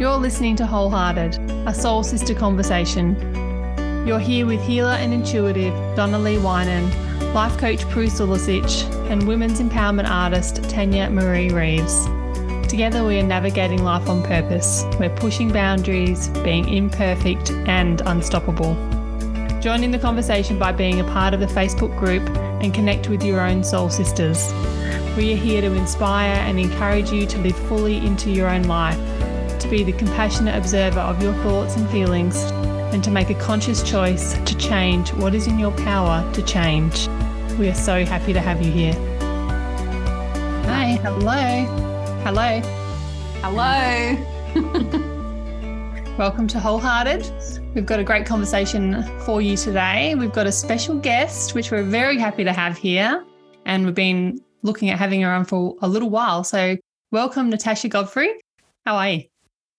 You're listening to Wholehearted, a soul sister conversation. You're here with healer and intuitive Donna Lee Winan, life coach Prue Sulicic, and women's empowerment artist Tanya Marie Reeves. Together, we are navigating life on purpose. We're pushing boundaries, being imperfect and unstoppable. Join in the conversation by being a part of the Facebook group and connect with your own soul sisters. We are here to inspire and encourage you to live fully into your own life, to be the compassionate observer of your thoughts and feelings, and to make a conscious choice to change what is in your power to change. We are so happy to have you here. Hi, hello. Hello. Hello. Welcome to Wholehearted. We've got a great conversation for you today. We've got a special guest, which we're very happy to have here. And we've been looking at having her on for a little while. So, welcome, Natasha Godfrey. How are you?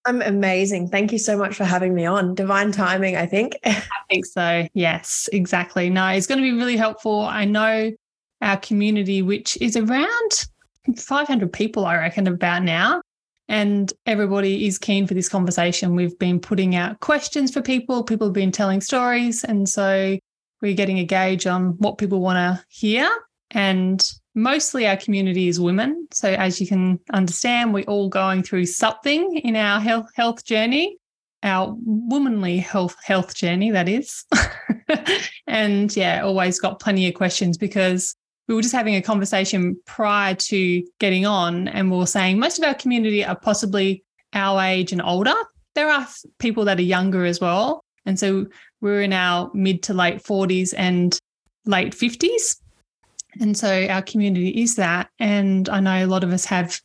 I'm amazing. Thank you so much for having me on. Divine timing, I think. I think so. Yes, exactly. No, it's going to be really helpful. I know our community, which is around 500 people, I reckon, about now. And everybody is keen for this conversation. We've been putting out questions for people, people have been telling stories. And so we're getting a gauge on what people want to hear. And mostly our community is women. So as you can understand, we're all going through something in our health health journey, our womanly health health journey, that is. and yeah, always got plenty of questions because we were just having a conversation prior to getting on, and we were saying most of our community are possibly our age and older. There are people that are younger as well. And so we're in our mid to late 40s and late 50s. And so our community is that. And I know a lot of us have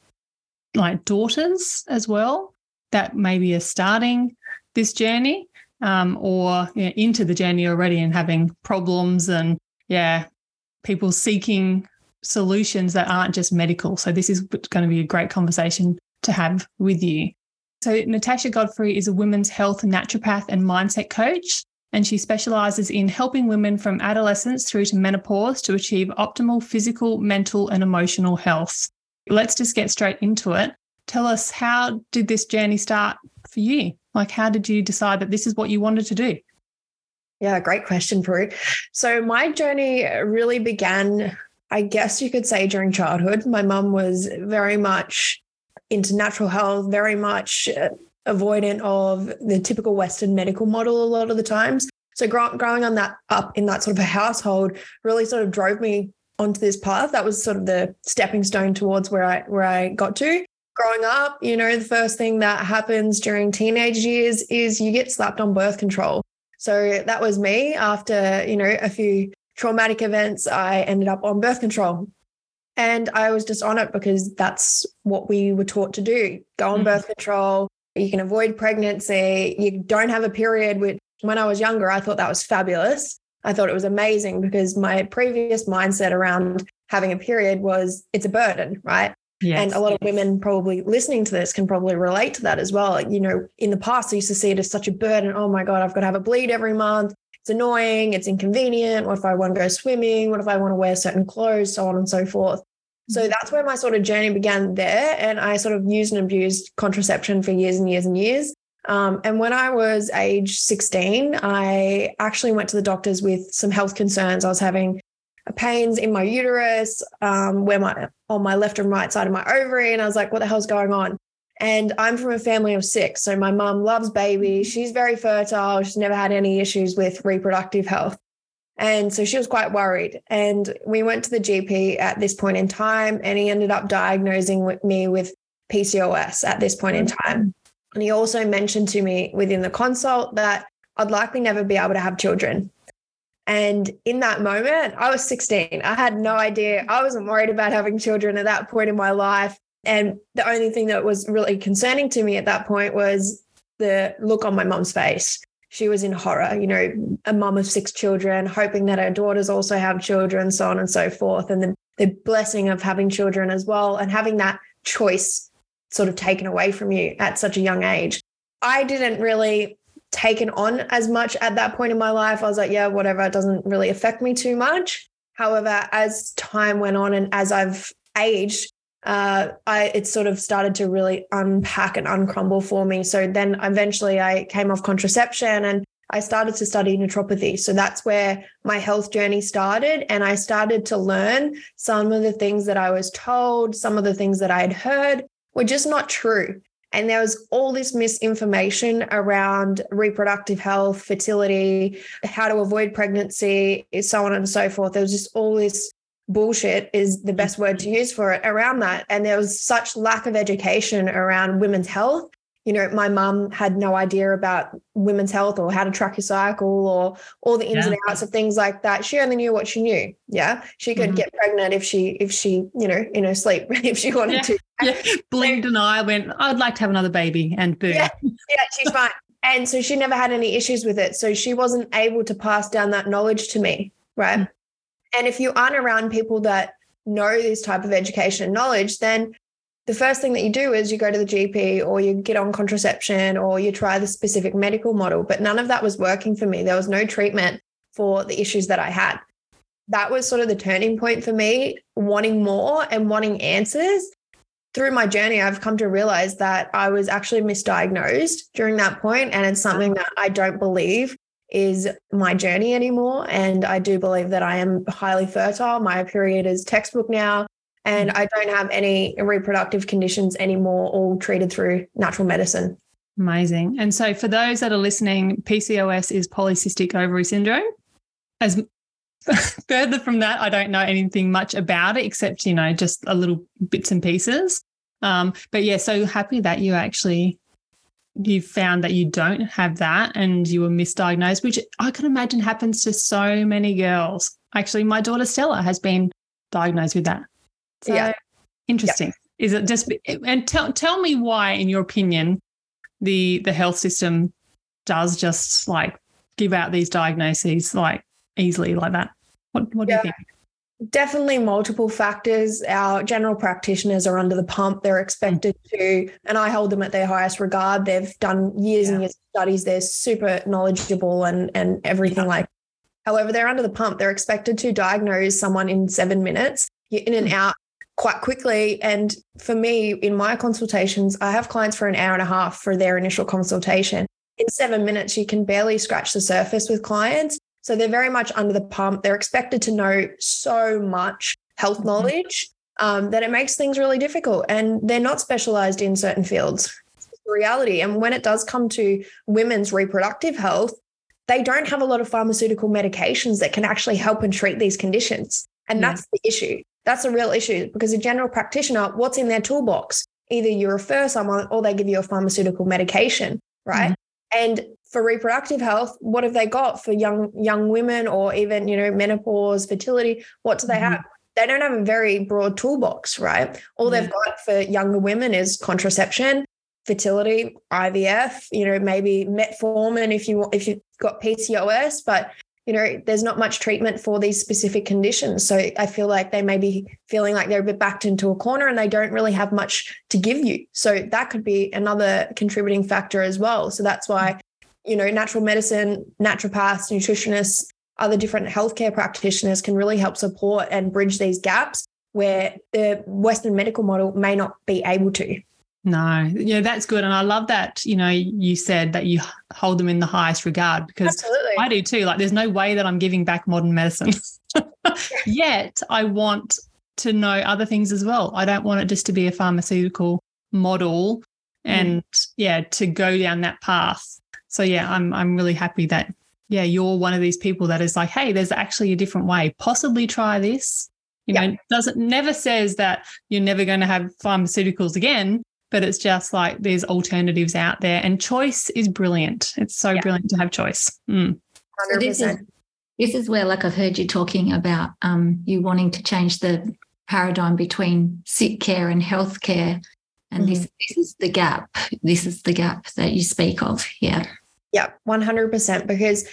like daughters as well that maybe are starting this journey um, or you know, into the journey already and having problems and, yeah, people seeking solutions that aren't just medical. So this is going to be a great conversation to have with you. So Natasha Godfrey is a women's health naturopath and mindset coach and she specializes in helping women from adolescence through to menopause to achieve optimal physical, mental, and emotional health. Let's just get straight into it. Tell us how did this journey start for you? Like, how did you decide that this is what you wanted to do? Yeah, great question, Prue. So, my journey really began, I guess you could say, during childhood. My mum was very much into natural health, very much uh, avoidant of the typical Western medical model a lot of the times. So grow- growing on that up in that sort of a household really sort of drove me onto this path. That was sort of the stepping stone towards where I where I got to. Growing up, you know, the first thing that happens during teenage years is you get slapped on birth control. So that was me. After you know a few traumatic events, I ended up on birth control. And I was just on it because that's what we were taught to do go on mm-hmm. birth control, you can avoid pregnancy, you don't have a period, which when I was younger, I thought that was fabulous. I thought it was amazing because my previous mindset around having a period was it's a burden, right? Yes, and a lot yes. of women probably listening to this can probably relate to that as well. You know, in the past, I used to see it as such a burden. Oh my God, I've got to have a bleed every month. It's annoying. It's inconvenient. What if I want to go swimming? What if I want to wear certain clothes? So on and so forth. So that's where my sort of journey began there. And I sort of used and abused contraception for years and years and years. Um, and when I was age 16, I actually went to the doctors with some health concerns. I was having pains in my uterus, um, where my on my left and right side of my ovary, and I was like, "What the hell's going on?" And I'm from a family of six, so my mum loves babies. She's very fertile. She's never had any issues with reproductive health. And so she was quite worried. And we went to the GP at this point in time, and he ended up diagnosing me with PCOS at this point in time. And he also mentioned to me within the consult that I'd likely never be able to have children. And in that moment, I was 16. I had no idea. I wasn't worried about having children at that point in my life. And the only thing that was really concerning to me at that point was the look on my mom's face she was in horror, you know, a mum of six children, hoping that her daughters also have children, so on and so forth. And the, the blessing of having children as well and having that choice sort of taken away from you at such a young age. I didn't really take it on as much at that point in my life. I was like, yeah, whatever, it doesn't really affect me too much. However, as time went on and as I've aged, uh, I it sort of started to really unpack and uncrumble for me. So then eventually I came off contraception and I started to study naturopathy. So that's where my health journey started. And I started to learn some of the things that I was told, some of the things that I had heard were just not true. And there was all this misinformation around reproductive health, fertility, how to avoid pregnancy, so on and so forth. There was just all this bullshit is the best word to use for it around that. And there was such lack of education around women's health. You know, my mum had no idea about women's health or how to track your cycle or all the ins yeah. and outs of things like that. She only knew what she knew. Yeah. She could mm-hmm. get pregnant if she, if she, you know, in her sleep, if she wanted yeah. to. Yeah. Blinked an eye, went, I'd like to have another baby and boom. Yeah, yeah she's fine. And so she never had any issues with it. So she wasn't able to pass down that knowledge to me. Right. Mm-hmm. And if you aren't around people that know this type of education and knowledge, then the first thing that you do is you go to the GP or you get on contraception or you try the specific medical model. But none of that was working for me. There was no treatment for the issues that I had. That was sort of the turning point for me, wanting more and wanting answers. Through my journey, I've come to realize that I was actually misdiagnosed during that point, And it's something that I don't believe is my journey anymore. And I do believe that I am highly fertile. My period is textbook now. And I don't have any reproductive conditions anymore, all treated through natural medicine. Amazing. And so, for those that are listening, PCOS is polycystic ovary syndrome. As further from that, I don't know anything much about it except, you know, just a little bits and pieces. Um, but yeah, so happy that you actually you found that you don't have that and you were misdiagnosed, which I can imagine happens to so many girls. Actually, my daughter Stella has been diagnosed with that. So yeah. interesting. Yeah. Is it just and tell tell me why, in your opinion, the the health system does just like give out these diagnoses like easily like that? What what do yeah. you think? Definitely multiple factors. Our general practitioners are under the pump. They're expected mm. to, and I hold them at their highest regard. They've done years yeah. and years of studies. They're super knowledgeable and and everything yeah. like. However, they're under the pump. They're expected to diagnose someone in seven minutes. You're in and mm. out quite quickly. And for me, in my consultations, I have clients for an hour and a half for their initial consultation. In seven minutes, you can barely scratch the surface with clients. So they're very much under the pump. They're expected to know so much health mm-hmm. knowledge um, that it makes things really difficult. And they're not specialized in certain fields. reality. And when it does come to women's reproductive health, they don't have a lot of pharmaceutical medications that can actually help and treat these conditions. And that's the issue. That's a real issue because a general practitioner, what's in their toolbox? Either you refer someone or they give you a pharmaceutical medication, right? Mm-hmm. And for reproductive health, what have they got for young young women or even you know menopause, fertility? What do they mm-hmm. have? They don't have a very broad toolbox, right? All yeah. they've got for younger women is contraception, fertility, IVF, you know, maybe metformin if you if you've got PCOS, but you know, there's not much treatment for these specific conditions. So I feel like they may be feeling like they're a bit backed into a corner and they don't really have much to give you. So that could be another contributing factor as well. So that's why you know, natural medicine, naturopaths, nutritionists, other different healthcare practitioners can really help support and bridge these gaps where the Western medical model may not be able to. No, yeah, that's good. And I love that, you know, you said that you hold them in the highest regard because Absolutely. I do too. Like, there's no way that I'm giving back modern medicine. Yet I want to know other things as well. I don't want it just to be a pharmaceutical model mm. and, yeah, to go down that path so yeah, I'm I'm really happy that yeah, you're one of these people that is like, hey, there's actually a different way. Possibly try this. You yeah. know, doesn't never says that you're never going to have pharmaceuticals again, but it's just like there's alternatives out there, and choice is brilliant. It's so yeah. brilliant to have choice. Mm. So this is this is where, like I've heard you talking about, um, you wanting to change the paradigm between sick care and healthcare and mm-hmm. this, this is the gap. This is the gap that you speak of. Yeah. Yeah, 100%. Because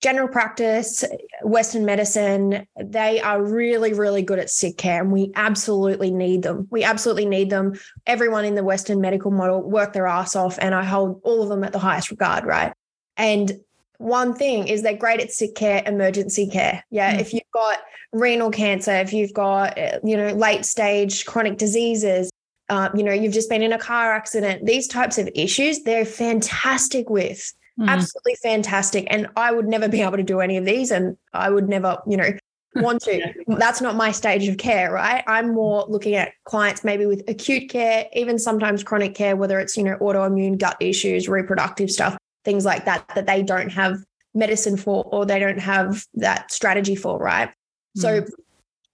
general practice, Western medicine, they are really, really good at sick care, and we absolutely need them. We absolutely need them. Everyone in the Western medical model work their ass off, and I hold all of them at the highest regard, right? And one thing is they're great at sick care, emergency care. Yeah. Mm. If you've got renal cancer, if you've got, you know, late stage chronic diseases, uh, you know, you've just been in a car accident, these types of issues, they're fantastic with. Mm. Absolutely fantastic. And I would never be able to do any of these. And I would never, you know, want to. That's not my stage of care, right? I'm more looking at clients maybe with acute care, even sometimes chronic care, whether it's, you know, autoimmune gut issues, reproductive stuff, things like that, that they don't have medicine for or they don't have that strategy for, right? Mm. So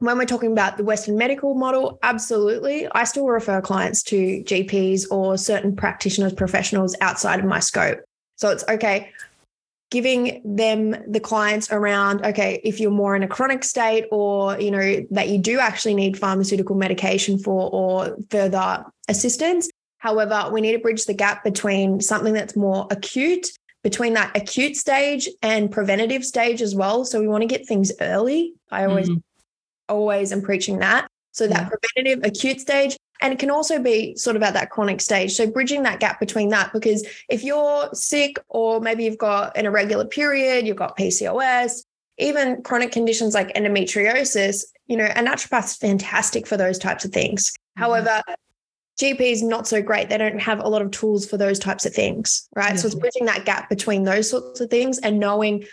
when we're talking about the Western medical model, absolutely. I still refer clients to GPs or certain practitioners, professionals outside of my scope. So it's okay, giving them the clients around, okay, if you're more in a chronic state or, you know, that you do actually need pharmaceutical medication for or further assistance. However, we need to bridge the gap between something that's more acute between that acute stage and preventative stage as well. So we want to get things early. I always mm-hmm always am preaching that. So that preventative acute stage, and it can also be sort of at that chronic stage. So bridging that gap between that, because if you're sick or maybe you've got an irregular period, you've got PCOS, even chronic conditions like endometriosis, you know, a naturopath's fantastic for those types of things. Mm-hmm. However, GP is not so great. They don't have a lot of tools for those types of things, right? Yeah. So it's bridging that gap between those sorts of things and knowing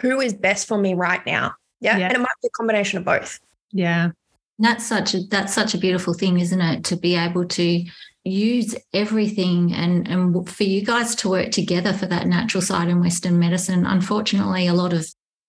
who is best for me right now. Yeah. yeah. And it might be a combination of both. Yeah. That's such a that's such a beautiful thing, isn't it? To be able to use everything and and for you guys to work together for that natural side in Western medicine. Unfortunately, a lot of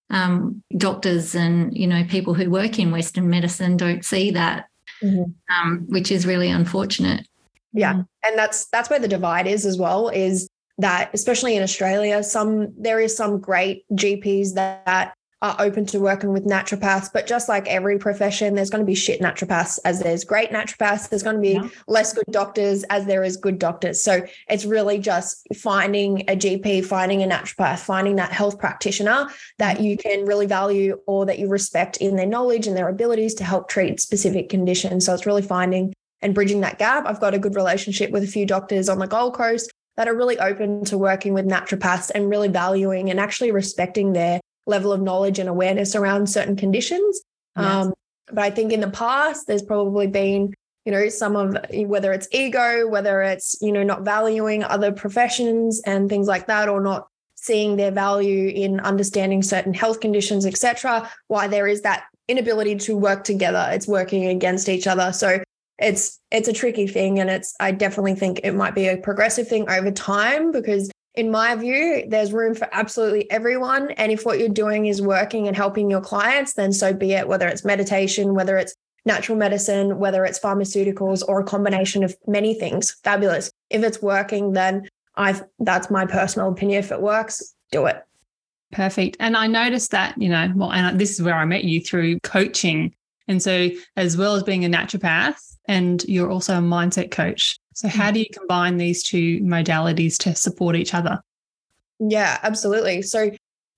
um, doctors and you know people who work in Western medicine don't see that, mm-hmm. um, which is really unfortunate. Yeah, and that's that's where the divide is as well. Is that especially in Australia, some there is some great GPs that are open to working with naturopaths. But just like every profession, there's going to be shit naturopaths as there's great naturopaths. There's going to be yeah. less good doctors as there is good doctors. So it's really just finding a GP, finding a naturopath, finding that health practitioner that mm-hmm. you can really value or that you respect in their knowledge and their abilities to help treat specific conditions. So it's really finding and bridging that gap. I've got a good relationship with a few doctors on the Gold Coast that are really open to working with naturopaths and really valuing and actually respecting their level of knowledge and awareness around certain conditions. Yes. Um, but I think in the past, there's probably been, you know, some of whether it's ego, whether it's, you know, not valuing other professions and things like that, or not seeing their value in understanding certain health conditions, etc. Why there is that inability to work together. It's working against each other. So it's it's a tricky thing and it's i definitely think it might be a progressive thing over time because in my view, there's room for absolutely everyone. And if what you're doing is working and helping your clients, then so be it, whether it's meditation, whether it's natural medicine, whether it's pharmaceuticals or a combination of many things. Fabulous. If it's working, then I've that's my personal opinion. If it works, do it. Perfect. And I noticed that, you know, well, and this is where I met you through coaching. And so, as well as being a naturopath, and you're also a mindset coach. So, how do you combine these two modalities to support each other? Yeah, absolutely. So,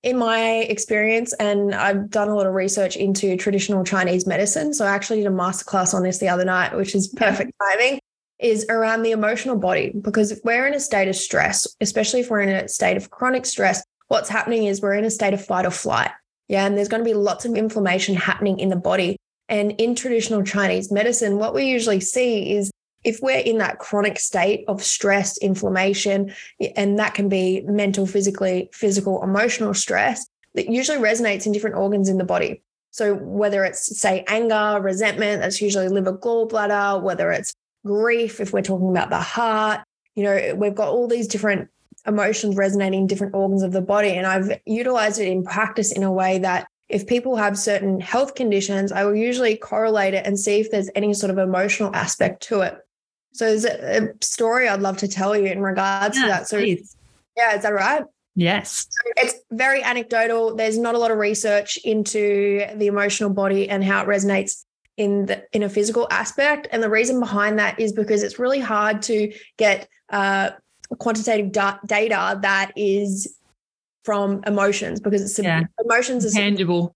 in my experience, and I've done a lot of research into traditional Chinese medicine. So, I actually did a masterclass on this the other night, which is perfect timing, is around the emotional body. Because if we're in a state of stress, especially if we're in a state of chronic stress, what's happening is we're in a state of fight or flight. Yeah. And there's going to be lots of inflammation happening in the body. And in traditional Chinese medicine, what we usually see is if we're in that chronic state of stress, inflammation, and that can be mental, physically, physical, emotional stress, that usually resonates in different organs in the body. So whether it's say anger, resentment, that's usually liver, gallbladder, whether it's grief, if we're talking about the heart, you know, we've got all these different emotions resonating in different organs of the body. And I've utilized it in practice in a way that if people have certain health conditions, I will usually correlate it and see if there's any sort of emotional aspect to it. So there's a, story I'd love to tell you in regards yeah, to that. So please. yeah, is that right? Yes. It's very anecdotal. There's not a lot of research into the emotional body and how it resonates in the in a physical aspect. And the reason behind that is because it's really hard to get uh, quantitative da- data that is from emotions because it's yeah. emotions are tangible.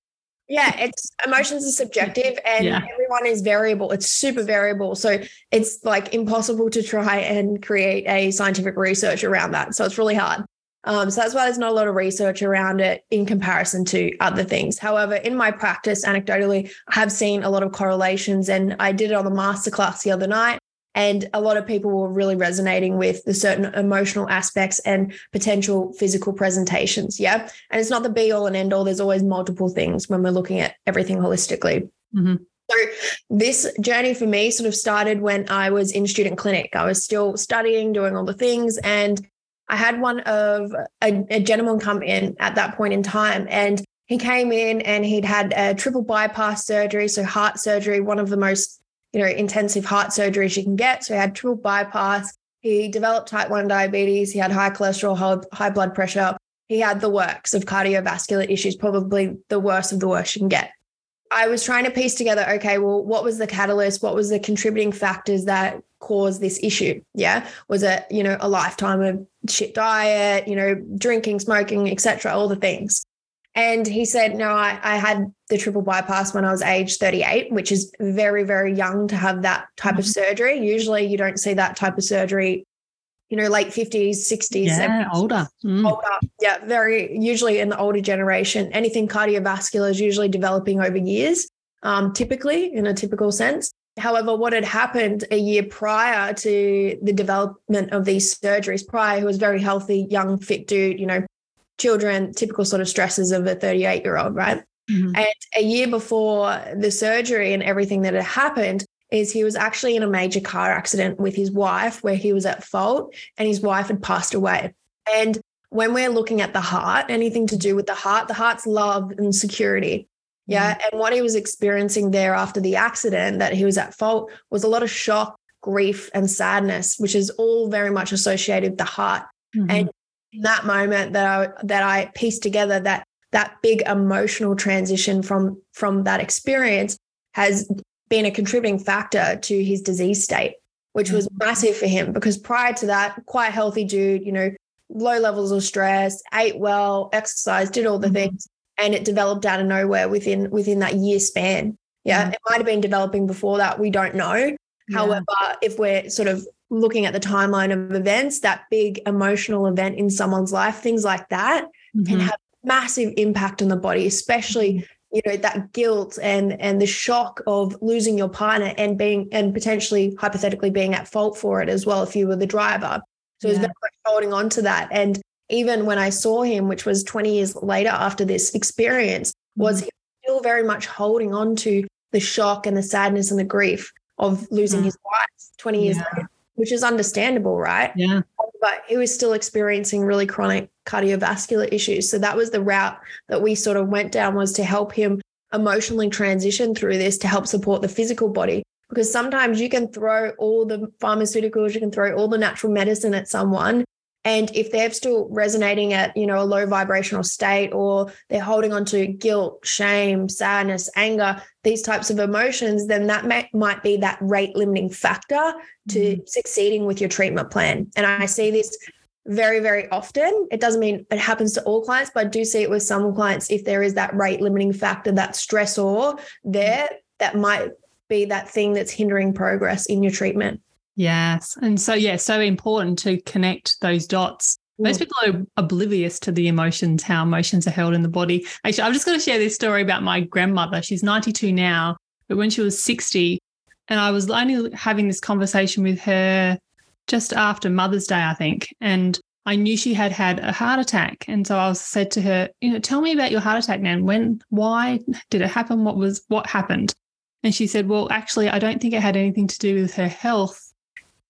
Yeah, it's emotions are subjective and yeah. everyone is variable. It's super variable. So it's like impossible to try and create a scientific research around that. So it's really hard. Um, so that's why there's not a lot of research around it in comparison to other things. However, in my practice, anecdotally, I have seen a lot of correlations, and I did it on the masterclass the other night. And a lot of people were really resonating with the certain emotional aspects and potential physical presentations. Yeah. And it's not the be all and end all. There's always multiple things when we're looking at everything holistically. Mm-hmm. So, this journey for me sort of started when I was in student clinic. I was still studying, doing all the things. And I had one of a, a gentleman come in at that point in time. And he came in and he'd had a triple bypass surgery. So, heart surgery, one of the most you know, intensive heart surgeries you can get. So he had triple bypass. He developed type 1 diabetes. He had high cholesterol, high blood pressure. He had the works of cardiovascular issues, probably the worst of the worst you can get. I was trying to piece together, okay, well, what was the catalyst? What was the contributing factors that caused this issue? Yeah. Was it, you know, a lifetime of shit diet, you know, drinking, smoking, etc., all the things. And he said, No, I, I, had the triple bypass when I was age 38, which is very, very young to have that type mm-hmm. of surgery. Usually you don't see that type of surgery, you know, late 50s, 60s. Yeah, 70s, older. Mm. Older. Yeah, very usually in the older generation. Anything cardiovascular is usually developing over years, um, typically in a typical sense. However, what had happened a year prior to the development of these surgeries, prior, he was very healthy, young, fit dude, you know, children, typical sort of stresses of a 38 year old, right? Mm-hmm. And a year before the surgery and everything that had happened, is he was actually in a major car accident with his wife where he was at fault and his wife had passed away. And when we're looking at the heart, anything to do with the heart, the heart's love and security. Yeah. Mm-hmm. And what he was experiencing there after the accident that he was at fault was a lot of shock, grief, and sadness, which is all very much associated with the heart. Mm-hmm. And that moment that I that I pieced together that that big emotional transition from from that experience has been a contributing factor to his disease state, which was mm-hmm. massive for him because prior to that, quite healthy dude, you know, low levels of stress, ate well, exercised, did all the mm-hmm. things, and it developed out of nowhere within within that year span. Yeah, mm-hmm. it might have been developing before that. We don't know. Yeah. However, if we're sort of looking at the timeline of events, that big emotional event in someone's life, things like that mm-hmm. can have massive impact on the body, especially mm-hmm. you know that guilt and and the shock of losing your partner and being and potentially hypothetically being at fault for it as well if you were the driver. So yeah. it's very much holding on to that. And even when I saw him, which was 20 years later after this experience, was mm-hmm. still very much holding on to the shock and the sadness and the grief of losing mm-hmm. his wife 20 years yeah. later which is understandable, right? Yeah. But he was still experiencing really chronic cardiovascular issues. So that was the route that we sort of went down was to help him emotionally transition through this to help support the physical body. Because sometimes you can throw all the pharmaceuticals, you can throw all the natural medicine at someone, and if they're still resonating at, you know, a low vibrational state or they're holding on to guilt, shame, sadness, anger, these types of emotions, then that may, might be that rate limiting factor to mm-hmm. succeeding with your treatment plan. And I see this very, very often. It doesn't mean it happens to all clients, but I do see it with some clients. If there is that rate limiting factor, that stressor there, that might be that thing that's hindering progress in your treatment. Yes. And so, yeah, so important to connect those dots. Most mm. people are oblivious to the emotions, how emotions are held in the body. Actually, I'm just going to share this story about my grandmother. She's 92 now, but when she was 60, and I was only having this conversation with her just after Mother's Day, I think. And I knew she had had a heart attack. And so I was said to her, you know, tell me about your heart attack, Nan. When, why did it happen? What was, what happened? And she said, well, actually, I don't think it had anything to do with her health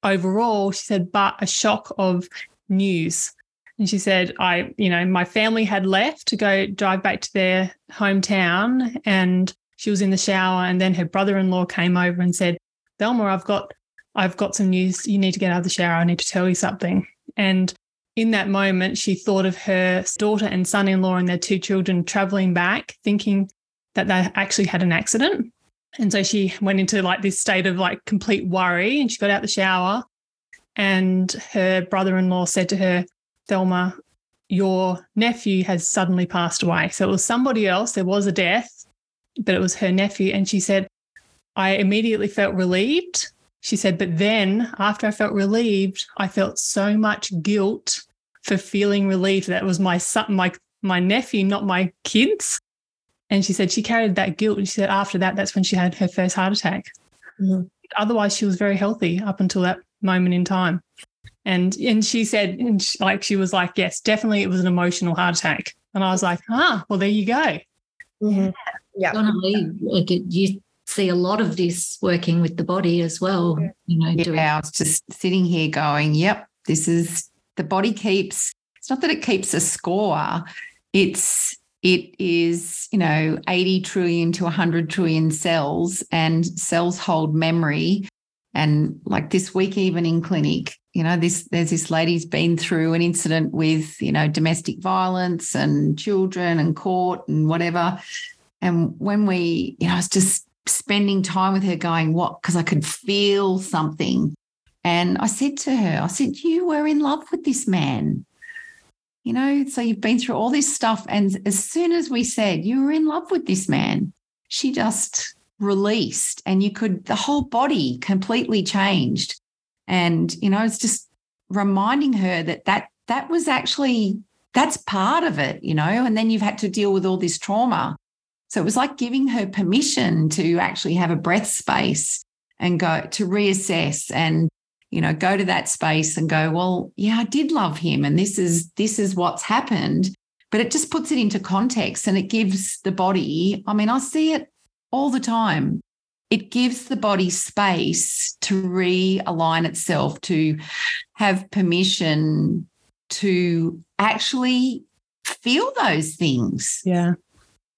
overall, she said, but a shock of news. And she said, I, you know, my family had left to go drive back to their hometown and she was in the shower. And then her brother in law came over and said, Thelma, I've got, I've got some news. You need to get out of the shower. I need to tell you something. And in that moment, she thought of her daughter and son in law and their two children traveling back, thinking that they actually had an accident. And so she went into like this state of like complete worry and she got out the shower and her brother-in-law said to her, Thelma, your nephew has suddenly passed away. So it was somebody else. There was a death, but it was her nephew. And she said, I immediately felt relieved. She said, but then after I felt relieved, I felt so much guilt for feeling relieved that it was my son, my my nephew, not my kids. And she said she carried that guilt. And she said after that, that's when she had her first heart attack. Mm-hmm. Otherwise, she was very healthy up until that moment in time. And and she said, and she, like she was like, yes, definitely, it was an emotional heart attack. And I was like, ah, well, there you go. Mm-hmm. Yeah, Donna-Lee, you see a lot of this working with the body as well. You know, yeah, doing- I was just sitting here going, yep, this is the body keeps. It's not that it keeps a score. It's it is, you know, 80 trillion to 100 trillion cells, and cells hold memory. And like this week, even in clinic, you know, this there's this lady's been through an incident with, you know, domestic violence and children and court and whatever. And when we, you know, I was just spending time with her going, what? Because I could feel something. And I said to her, I said, You were in love with this man. You know, so you've been through all this stuff. And as soon as we said you were in love with this man, she just released and you could, the whole body completely changed. And, you know, it's just reminding her that that, that was actually, that's part of it, you know, and then you've had to deal with all this trauma. So it was like giving her permission to actually have a breath space and go to reassess and you know go to that space and go well yeah i did love him and this is this is what's happened. But it just puts it into context and it gives the body i mean i see it all the time. It gives the body space to realign itself to have permission to actually feel those things. Yeah.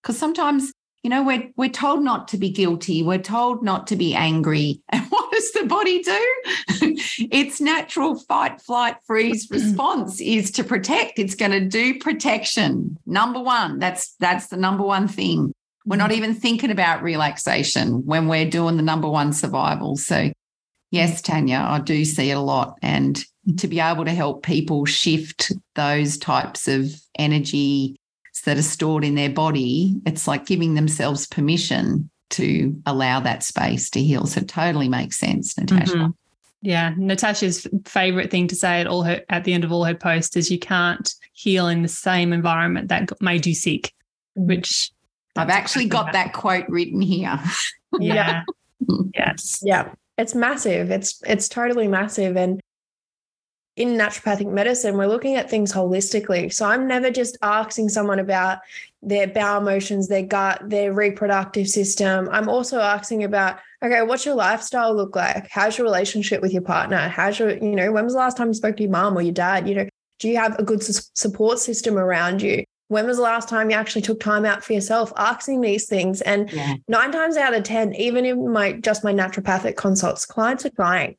Because sometimes you know we're we're told not to be guilty. We're told not to be angry. And what does the body do? Its natural fight flight freeze response is to protect. It's going to do protection. Number 1 that's that's the number one thing. We're not mm. even thinking about relaxation when we're doing the number one survival. So yes tanya i do see it a lot. And to be able to help people shift those types of energy that are stored in their body, it's like giving themselves permission to allow that space to heal. So it totally makes sense, Natasha. Mm-hmm. Yeah, Natasha's favorite thing to say at all her at the end of all her posts is you can't heal in the same environment that made you sick, which I've actually got that quote written here. yeah. yes. Yeah. It's massive. It's it's totally massive and in naturopathic medicine, we're looking at things holistically. So I'm never just asking someone about their bowel motions, their gut, their reproductive system. I'm also asking about, okay, what's your lifestyle look like? How's your relationship with your partner? How's your, you know, when was the last time you spoke to your mom or your dad? You know, do you have a good support system around you? When was the last time you actually took time out for yourself? Asking these things. And yeah. nine times out of 10, even in my just my naturopathic consults, clients are crying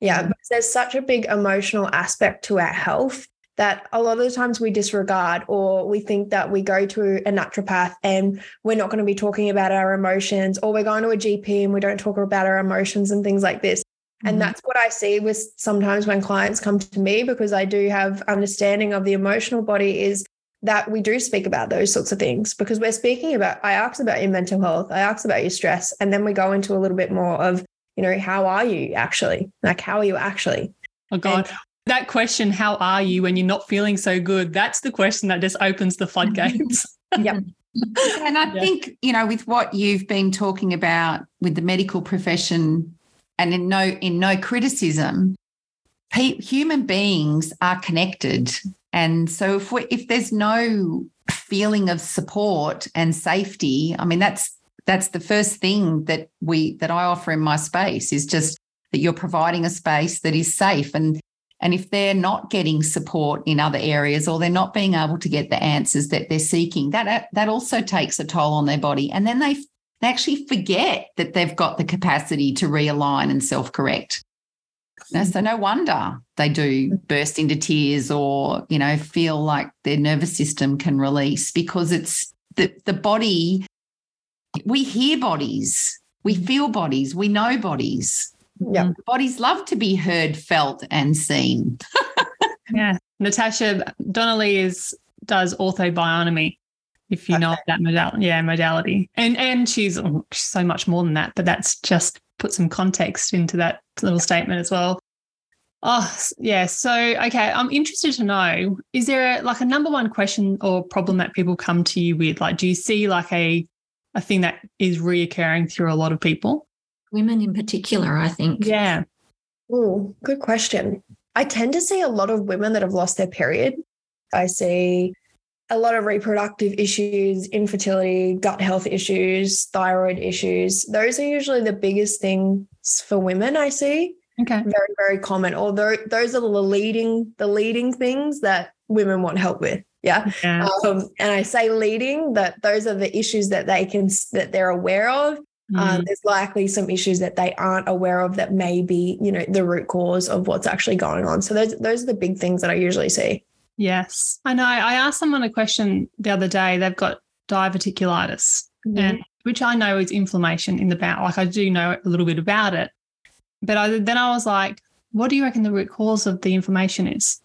yeah, there's such a big emotional aspect to our health that a lot of the times we disregard or we think that we go to a naturopath and we're not going to be talking about our emotions or we're going to a GP and we don't talk about our emotions and things like this. Mm-hmm. And that's what I see with sometimes when clients come to me because I do have understanding of the emotional body is that we do speak about those sorts of things because we're speaking about I ask about your mental health, I ask about your stress and then we go into a little bit more of you know, how are you actually? Like, how are you actually? Oh, God. And, that question, how are you when you're not feeling so good? That's the question that just opens the floodgates. yep. And I yeah. think, you know, with what you've been talking about with the medical profession and in no in no criticism, human beings are connected. And so if we if there's no feeling of support and safety, I mean that's that's the first thing that we that I offer in my space is just that you're providing a space that is safe. And and if they're not getting support in other areas or they're not being able to get the answers that they're seeking that that also takes a toll on their body. And then they they actually forget that they've got the capacity to realign and self-correct. So no wonder they do burst into tears or you know feel like their nervous system can release because it's the the body we hear bodies, we mm. feel bodies, we know bodies. Yeah. Bodies love to be heard, felt, and seen. yeah. Natasha Donna-Lee is does orthobionomy, if you okay. know that modality. Yeah, modality. And and she's, oh, she's so much more than that, but that's just put some context into that little statement as well. Oh, yeah. So, okay, I'm interested to know is there a, like a number one question or problem that people come to you with? Like, do you see like a, a thing that is reoccurring through a lot of people? Women in particular, I think. Yeah. Oh, good question. I tend to see a lot of women that have lost their period. I see a lot of reproductive issues, infertility, gut health issues, thyroid issues. Those are usually the biggest things for women I see. Okay. Very, very common. Although those are the leading, the leading things that women want help with. Yeah. Yeah. Um, and I say leading that those are the issues that they can that they're aware of. Um, Mm. there's likely some issues that they aren't aware of that may be, you know, the root cause of what's actually going on. So those those are the big things that I usually see. Yes. I know. I asked someone a question the other day. They've got diverticulitis, and which I know is inflammation in the bowel. Like I do know a little bit about it. But I, then I was like, what do you reckon the root cause of the inflammation is?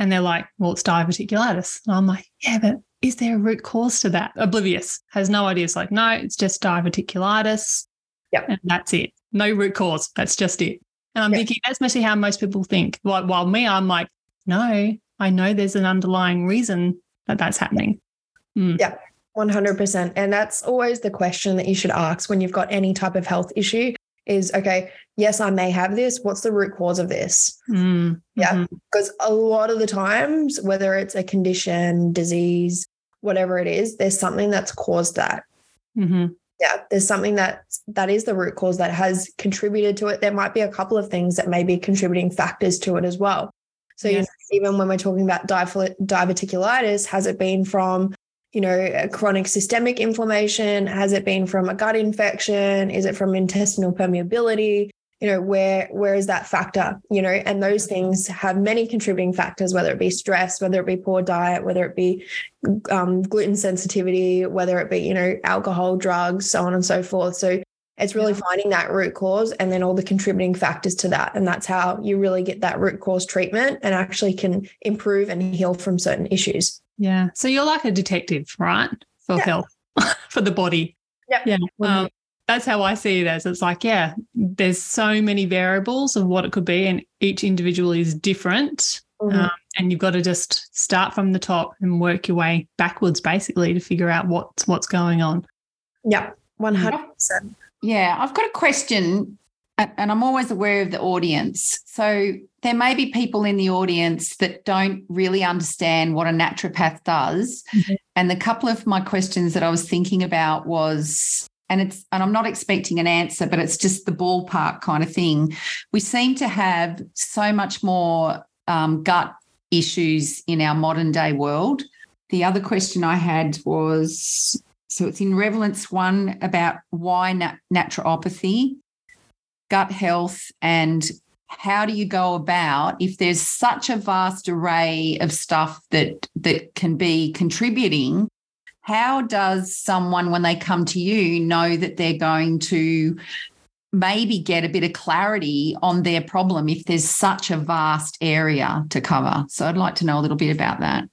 And they're like, well, it's diverticulitis. And I'm like, yeah, but is there a root cause to that? Oblivious, has no idea. It's like, no, it's just diverticulitis. Yep. And that's it. No root cause. That's just it. And I'm Yep. thinking that's mostly how most people think. While, while me, I'm like, no, I know there's an underlying reason that that's happening. Mm. 100%. And that's always the question that you should ask when you've got any type of health issue is okay, yes, I may have this. What's the root cause of this? Mm. Yeah. Because a lot of the times, whether it's a condition, disease, whatever it is, there's something that's caused that. Mhm. Yeah, there's something that that is the root cause that has contributed to it. There might be a couple of things that may be contributing factors to it as well. So you know, even when we're talking about diverticulitis, has it been from you know a chronic systemic inflammation? Has it been from a gut infection? Is it from intestinal permeability? You know where where is that factor? You know, and those things have many contributing factors, whether it be stress, whether it be poor diet, whether it be um, gluten sensitivity, whether it be you know alcohol, drugs, so on and so forth. So it's really finding that root cause and then all the contributing factors to that. And that's how you really get that root cause treatment and actually can improve and heal from certain issues. Yeah. So you're like a detective, right? For Yeah. health, for the body. Yep. Yeah. Um, that's how I see it as it's like, yeah, there's so many variables of what it could be, and each individual is different. Mhm. Um, and you've got to just start from the top and work your way backwards, basically, to figure out what's what's going on. yeah, 100%. Yeah, I've got a question, a- and I'm always aware of the audience. So there may be people in the audience that don't really understand what a naturopath does. Mhm. And the couple of my questions that I was thinking about was, and it's, and I'm not expecting an answer, but it's just the ballpark kind of thing. We seem to have so much more um, gut issues in our modern day world. The other question I had was so it's in Relevance One about why nat- naturopathy, gut health, and how do you go about if there's such a vast array of stuff that that can be contributing how does someone when they come to you know that they're going to maybe get a bit of clarity on their problem if there's such a vast area to cover so i'd like to know a little bit about that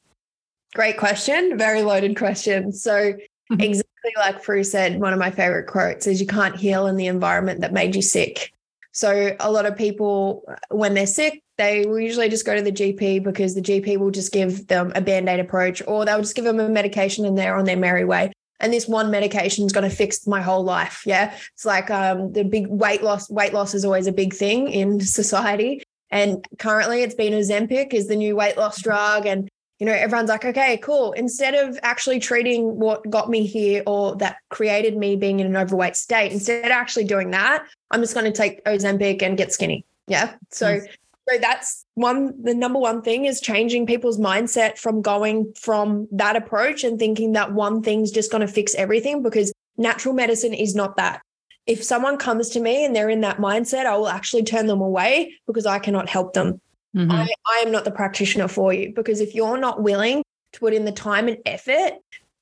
Great question. Very loaded question. So, Mhm. Exactly like Prue said, one of my favorite quotes is you can't heal in the environment that made you sick. So, a lot of people, when they're sick, they will usually just go to the GP because the GP will just give them a band aid approach or they'll just give them a medication and they're on their merry way. And this one medication is going to fix my whole life. Yeah. It's like um, the big weight loss. Weight loss is always a big thing in society. And currently it's been Ozempic is the new weight loss drug. And you know, everyone's like, okay, cool. Instead of actually treating what got me here or that created me being in an overweight state, instead of actually doing that, I'm just going to take Ozempic and get skinny. Yeah. So, Yes. so that's one, the number one thing is changing people's mindset from going from that approach and thinking that one thing's just going to fix everything because natural medicine is not that. If someone comes to me and they're in that mindset, I will actually turn them away because I cannot help them. Mhm. I, mm-hmm. I am not the practitioner for you because if you're not willing to put in the time and effort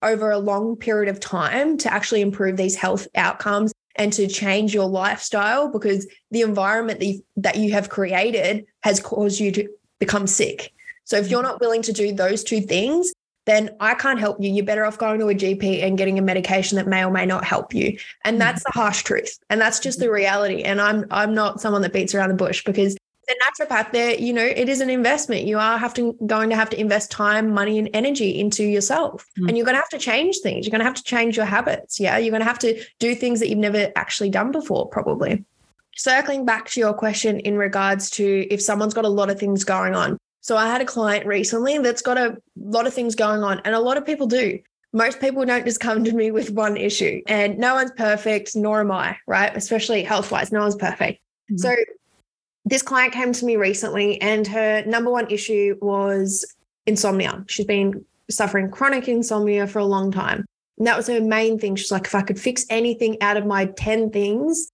over a long period of time to actually improve these health outcomes and to change your lifestyle because the environment that you, that you have created has caused you to become sick. So if you're mm-hmm. not willing to do those two things, then I can't help you. You're better off going to a GP and getting a medication that may or may not help you. And mm-hmm. that's the harsh truth. And that's just the reality. And I'm I'm not someone that beats around the bush because the naturopath, there, you know, it is an investment. You are have to going to have to invest time, money, and energy into yourself. Mm. And you're gonna have to change things. You're gonna have to change your habits. Yeah. You're gonna have to do things that you've never actually done before, probably. Circling back to your question in regards to if someone's got a lot of things going on. So I had a client recently that's got a lot of things going on, and a lot of people do. Most people don't just come to me with one issue, and no one's perfect, nor am I, right? Especially health wise, no one's perfect. Mhm. So this client came to me recently, and her number one issue was insomnia. She's been suffering chronic insomnia for a long time. And that was her main thing. She's like, if I could fix anything out of my 10 things,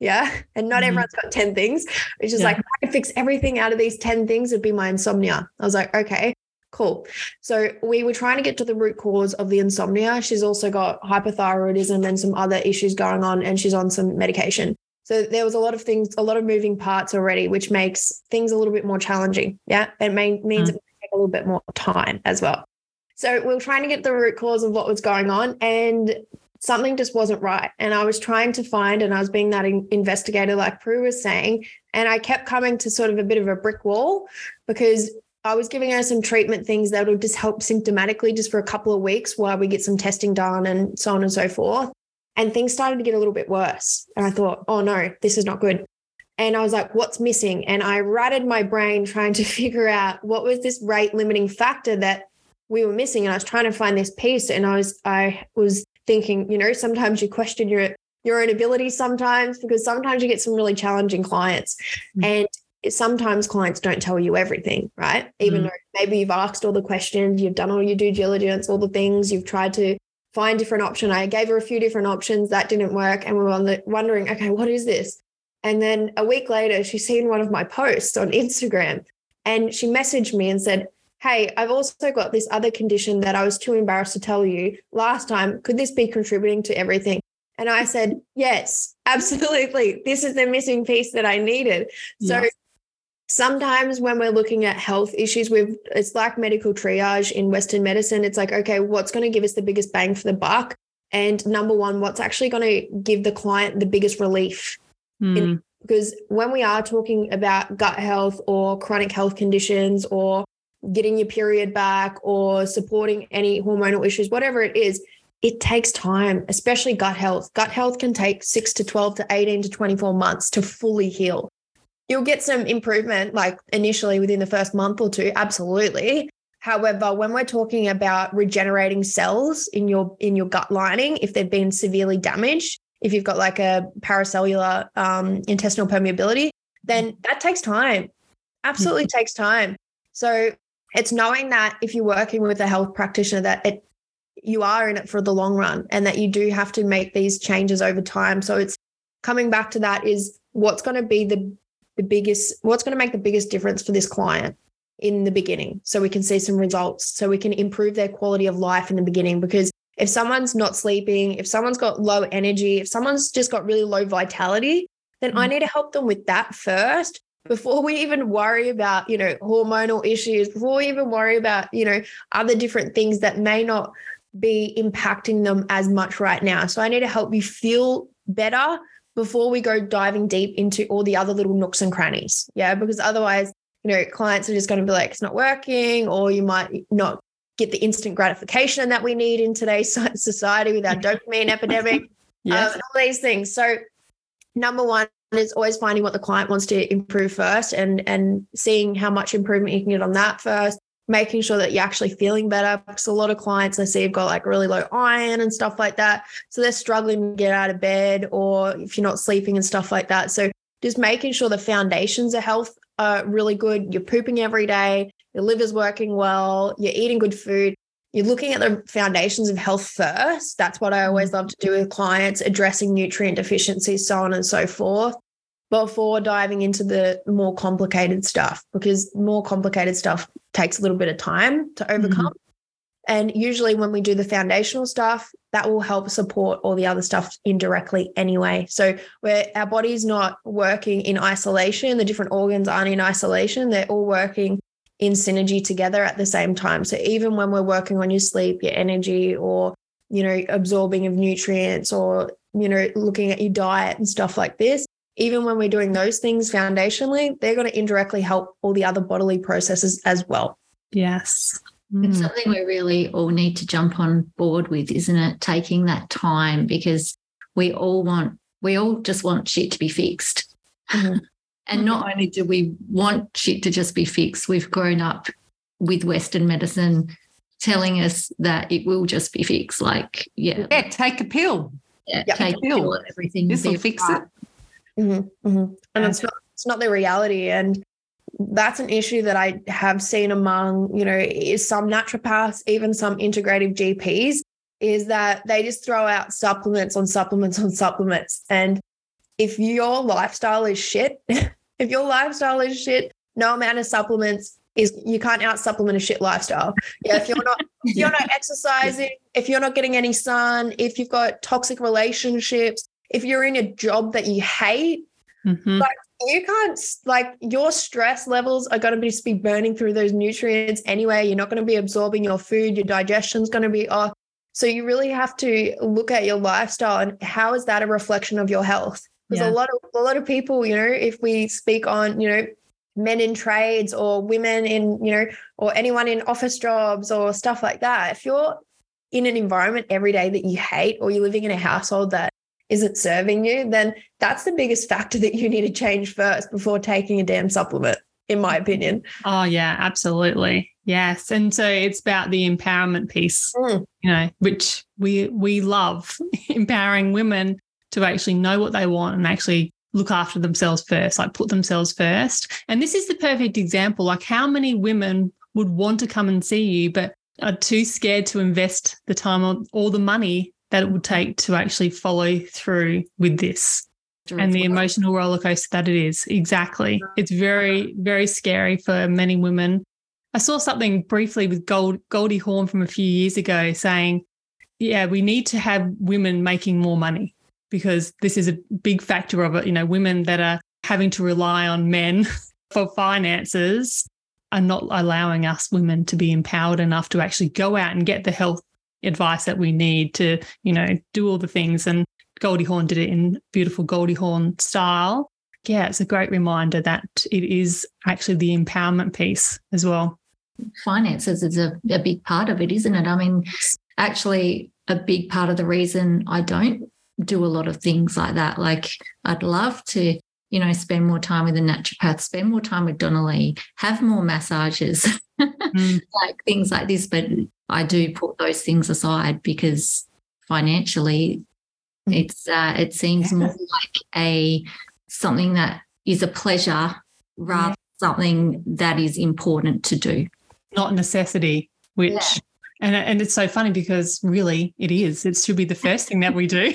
yeah. And not Mhm. everyone's got 10 things. It's just Yeah. like, if I could fix everything out of these 10 things, it'd be my insomnia. I was like, okay, cool. So we were trying to get to the root cause of the insomnia. She's also got hypothyroidism and some other issues going on, and she's on some medication. So there was a lot of things, a lot of moving parts already, which makes things a little bit more challenging. Yeah. It may, means mm. it may take a little bit more time as well. So we're trying to get the root cause of what was going on and something just wasn't right. And I was trying to find, and I was being that in- investigator, like Prue was saying, and I kept coming to sort of a bit of a brick wall because I was giving her some treatment things that would just help symptomatically just for a couple of weeks while we get some testing done and so on and so forth. And things started to get a little bit worse. And I thought, oh no, this is not good. And I was like, what's missing? And I ratted my brain trying to figure out what was this rate limiting factor that we were missing. And I was trying to find this piece. And I was, I was thinking, you know, sometimes you question your your own abilities sometimes because sometimes you get some really challenging clients. Mm. And sometimes clients don't tell you everything, right? Even Mm. though maybe you've asked all the questions, you've done all your due diligence, all the things, you've tried to find different option. I gave her a few different options that didn't work, and we were wondering, okay, what is this? And then a week later, she seen one of my posts on Instagram, and she messaged me and said, "Hey, I've also got this other condition that I was too embarrassed to tell you last time. Could this be contributing to everything?" And I said, "Yes, absolutely. This is the missing piece that I needed." So Yes. Sometimes when we're looking at health issues with it's like medical triage in western medicine it's like okay what's going to give us the biggest bang for the buck? And number one what's actually going to give the client the biggest relief? Mm. because when we are talking about gut health or chronic health conditions or getting your period back or supporting any hormonal issues whatever it is it takes time especially gut health. Gut health can take 6 to 12 to 18 to 24 months to fully heal you'll get some improvement like initially within the first month or two absolutely. However when we're talking about regenerating cells in your in your gut lining if they've been severely damaged if you've got like a paracellular um, intestinal permeability then that takes time. Absolutely takes time. So it's knowing that if you're working with a health practitioner that it you are in it for the long run and that you do have to make these changes over time. So it's coming back to that is what's going to be the the biggest what's going to make the biggest difference for this client in the beginning so we can see some results so we can improve their quality of life in the beginning because if someone's not sleeping if someone's got low energy if someone's just got really low vitality then i Mm. need to help them with that first before we even worry about you know hormonal issues before we even worry about you know other different things that may not be impacting them as much right now so i need to help you feel better before we go diving deep into all the other little nooks and crannies. Yeah. Because otherwise, you know, clients are just going to be like, it's not working, or you might not get the instant gratification that we need in today's society with our dopamine epidemic, Yes. um, all these things. So, number one is always finding what the client wants to improve first and and seeing how much improvement you can get on that first making sure that you're actually feeling better because a lot of clients I see have got like really low iron and stuff like that. So they're struggling to get out of bed or if you're not sleeping and stuff like that. So just making sure the foundations of health are really good. You're pooping every day, your liver's working well, you're eating good food. You're looking at the foundations of health first. That's what I always mm-hmm. love to do with clients, addressing nutrient deficiencies, so on and so forth before diving into the more complicated stuff because more complicated stuff takes a little bit of time to mm-hmm. overcome. And usually, when we do the foundational stuff, that will help support all the other stuff indirectly anyway. So, where our body's not working in isolation, the different organs aren't in isolation, they're all working in synergy together at the same time. So, even when we're working on your sleep, your energy, or you know, absorbing of nutrients, or you know, looking at your diet and stuff like this, even when we're doing those things foundationally, they're going to indirectly help all the other bodily processes as well. Yes. It's Mm. something we really all need to jump on board with, isn't it? Taking that time because we all want, we all just want shit to be fixed. Mhm. And not only do we want shit to just be fixed, we've grown up with Western medicine telling us that it will just be fixed. Like, yeah, Yeah, take a pill. yeah Yep. take a Pill. pill and everything. This be will fix right. it. Mm-hmm, mm-hmm. And it's not it's not the reality. And that's an issue that I have seen among, you know, is some naturopaths, even some integrative GPs, is that they just throw out supplements on supplements on supplements. And if your lifestyle is shit, if your lifestyle is shit, no amount of supplements is you can't out supplement a shit lifestyle. Yeah, if you're not if you're not exercising, if you're not getting any sun, if you've got toxic relationships, if you're in a job that you hate, Mhm. you can't like your stress levels are going to be just be burning through those nutrients anyway. You're not going to be absorbing your food. Your digestion's going to be off. So you really have to look at your lifestyle and how is that a reflection of your health? Because Yeah. a lot of a lot of people, you know, if we speak on, you know, men in trades or women in, you know, or anyone in office jobs or stuff like that, if you're in an environment every day that you hate or you're living in a household that isn't serving you, then that's the biggest factor that you need to change first before taking a damn supplement, in my opinion. Oh yeah, absolutely. Yes. And so it's about the empowerment piece, Mm. you know, which we we love empowering women to actually know what they want and actually look after themselves first, like put themselves first. And this is the perfect example. Like how many women would want to come and see you, but are too scared to invest the time or, or the money that it would take to actually follow through with this and the emotional roller coaster that it is. Exactly. It's very, very scary for many women. I saw something briefly with Gold, Goldie Hawn from a few years ago saying, yeah, we need to have women making more money because this is a big factor of it. You know, women that are having to rely on men for finances are not allowing us women to be empowered enough to actually go out and get the health advice that we need to, you know, do all the things. And Goldie Hawn did it in beautiful Goldie Hawn style. Yeah, it's a great reminder that it is actually the empowerment piece as well. finances is a, a big part of it, isn't it? I mean, actually, a big part of the reason I don't do a lot of things like that. Like, I'd love to, you know, spend more time with a naturopath, spend more time with Donna-Lee, have more massages, Mm. like things like this. But I do put those things aside because financially, it's uh, it seems more like a something that is a pleasure rather than something that is important to do. Not necessity, which Yeah. and and it's so funny because really it is. It should be the first thing that we do.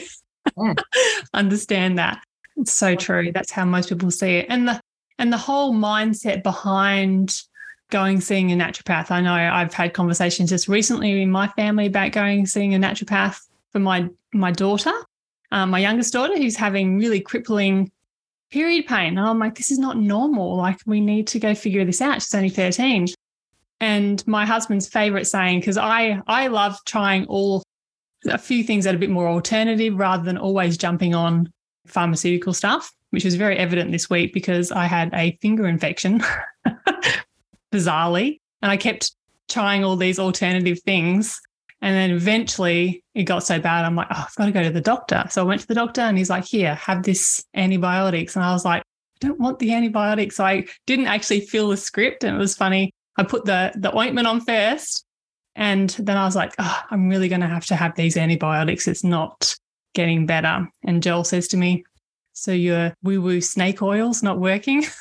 Yeah. Understand that. It's so true. That's how most people see it. And the and the whole mindset behind going seeing a naturopath. I know I've had conversations just recently in my family about going seeing a naturopath for my my daughter, um, my youngest daughter, who's having really crippling period pain. And I'm like, this is not normal. Like, we need to go figure this out. She's only 13. And my husband's favorite saying, because I I love trying all a few things that are a bit more alternative rather than always jumping on pharmaceutical stuff, which was very evident this week because I had a finger infection, bizarrely. And I kept trying all these alternative things. And then eventually it got so bad, I'm like, oh, I've got to go to the doctor. So I went to the doctor and he's like, here, have this antibiotics. And I was like, I don't want the antibiotics. So I didn't actually fill the script. And it was funny. I put the, the ointment on first. And then I was like, oh, I'm really going to have to have these antibiotics. It's not getting better. And Joel says to me, So your woo woo snake oil's not working?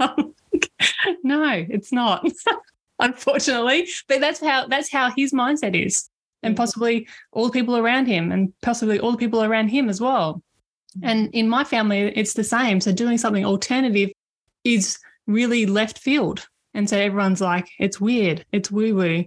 Um, Like, no, it's not. Unfortunately. But that's how that's how his mindset is. And mm. possibly all the people around him and possibly all the people around him as well. Mm. And in my family, it's the same. So doing something alternative is really left field. And so everyone's like, it's weird, it's woo woo.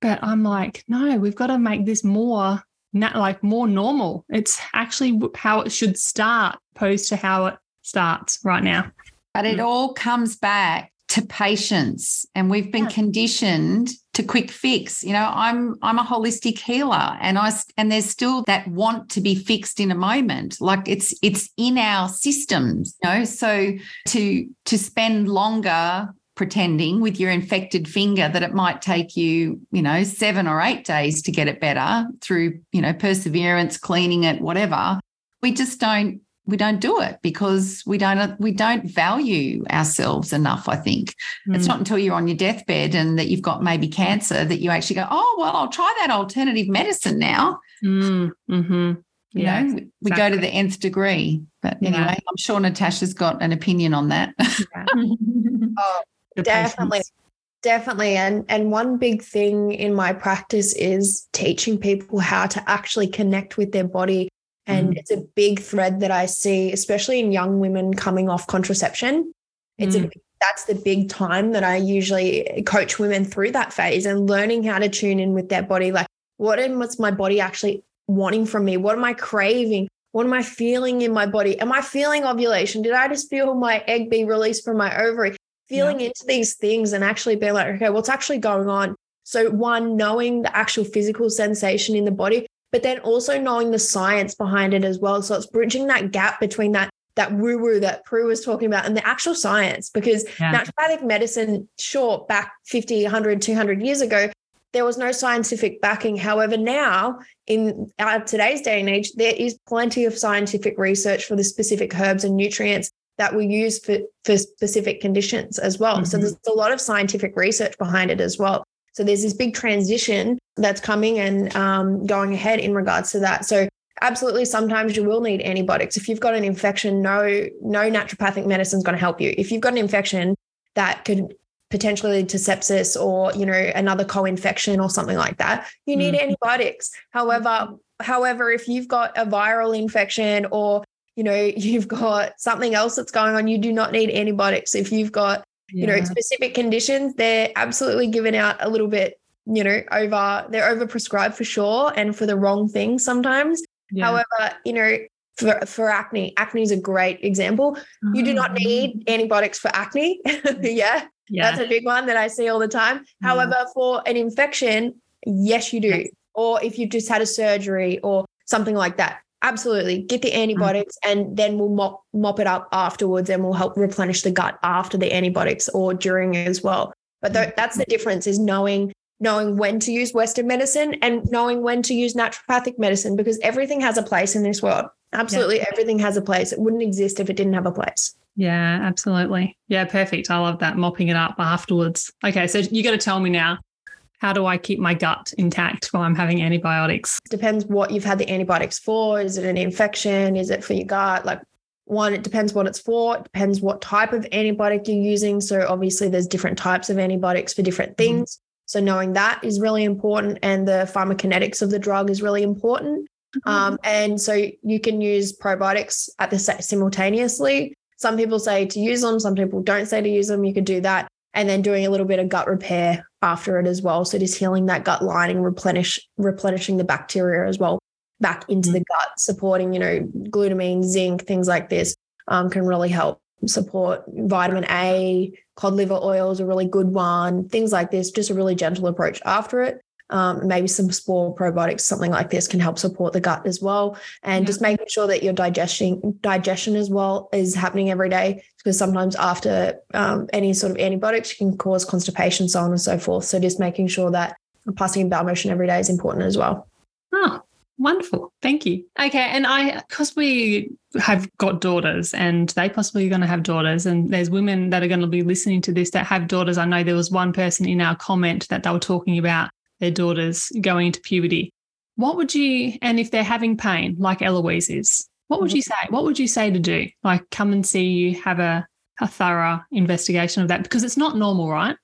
But I'm like, no, we've got to make this more na- like more normal. It's actually how it should start, opposed to how it starts right now. But it all comes back to patience and we've been Yeah. conditioned to quick fix. You know i'm i'm a holistic healer and i and there's still that want to be fixed in a moment. Like it's it's in our systems you know? So to to spend longer pretending with your infected finger that it might take you you know 7 or 8 days to get it better through you know perseverance cleaning it whatever we just don't we don't do it because we don't we don't value ourselves enough i think. It's Mm. not until you're on your deathbed and that you've got maybe cancer that you actually go oh well i'll try that alternative medicine now. Mm, hmm you Yeah, know we, we go to the nth degree. But Yeah. anyway i'm sure natasha's got an opinion on that. Oh, definitely. definitely. And and one big thing in my practice is teaching people how to actually connect with their body and Mm. it's a big thread that i see especially in young women coming off contraception it's a Mm. that's the big time that i usually coach women through that phase and learning how to tune in with their body like what am what's my body actually wanting from me what am i craving what am I feeling in my body? Am I feeling ovulation? Did I just feel my egg be released from my ovary? feeling into these things and actually being like, okay, what's actually going on? So, one, knowing the actual physical sensation in the body, but then also knowing the science behind it as well. So, it's bridging that gap between that. That woo woo that Prue was talking about and the actual science, because Yeah. naturopathic medicine, sure, back 50, 100, 200 years ago, there was no scientific backing. However, now in uh, today's day and age, there is plenty of scientific research for the specific herbs and nutrients that we use for, for specific conditions as well. So Mhm. there's a lot of scientific research behind it as well. So there's this big transition that's coming and um, going ahead in regards to that. So absolutely, sometimes you will need antibiotics. If you've got an infection, no no naturopathic medicine is going to help you. If you've got an infection that could potentially lead to sepsis or you know another co-infection or something like that, you need Mm. antibiotics. However, however, if you've got a viral infection or you know you've got something else that's going on, you do not need antibiotics. If you've got you know specific conditions they're absolutely given out a little bit you know over they're over prescribed for sure and for the wrong things sometimes. However you know for, for acne acne is a great example. You do not Mhm. need antibiotics for acne. Yeah. Yeah. that's a big one that i see all the time. Yeah. however for an infection yes you do. Yes. or if you've just had a surgery or something like that absolutely get Mm. the antibiotics and then we'll mop mop it up afterwards and we'll help replenish the gut after the antibiotics or during as well but Mm. th- that's the difference is knowing knowing when to use western medicine and knowing when to use naturopathic medicine because everything has a place in this world absolutely everything has a place it wouldn't exist if it didn't have a place Yeah, absolutely. Yeah, perfect. I love that. Mopping it up afterwards. Okay, so you got to tell me now how do I keep my gut intact while I'm having antibiotics? depends what you've had the antibiotics for. Is it an infection? Is it for your gut? Like one, it depends what it's for. It depends what type of antibiotic you're using. So obviously there's different types of antibiotics for different things. So knowing that is really important. And the pharmacokinetics of the drug is really important. Um, and so you can use probiotics at the simultaneously. Some people say to use them, some people don't say to use them. You could do that. And then doing a little bit of gut repair after it as well. So just healing that gut lining, replenish, replenishing the bacteria as well back into the gut, supporting, you know, glutamine, zinc, things like this um, can really help support vitamin A, cod liver oil is a really good one, things like this, just a really gentle approach after it. Um, maybe some spore probiotics, something like this can help support the gut as well. And Yeah. just making sure that your digestion digestion as well is happening every day because sometimes after um, any sort of antibiotics you can cause constipation, so on and so forth. So just making sure that passing in bowel motion every day is important as well. Oh, wonderful. Thank you. Okay. And I, because we have got daughters and they possibly are going to have daughters, and there's women that are going to be listening to this that have daughters. I know there was one person in our comment that they were talking about their daughters going into puberty. What would you, and if they're having pain, like Eloise is, what would you mm-hmm. say? What would you say to do? Like come and see you, have a, a thorough investigation of that because it's not normal, right?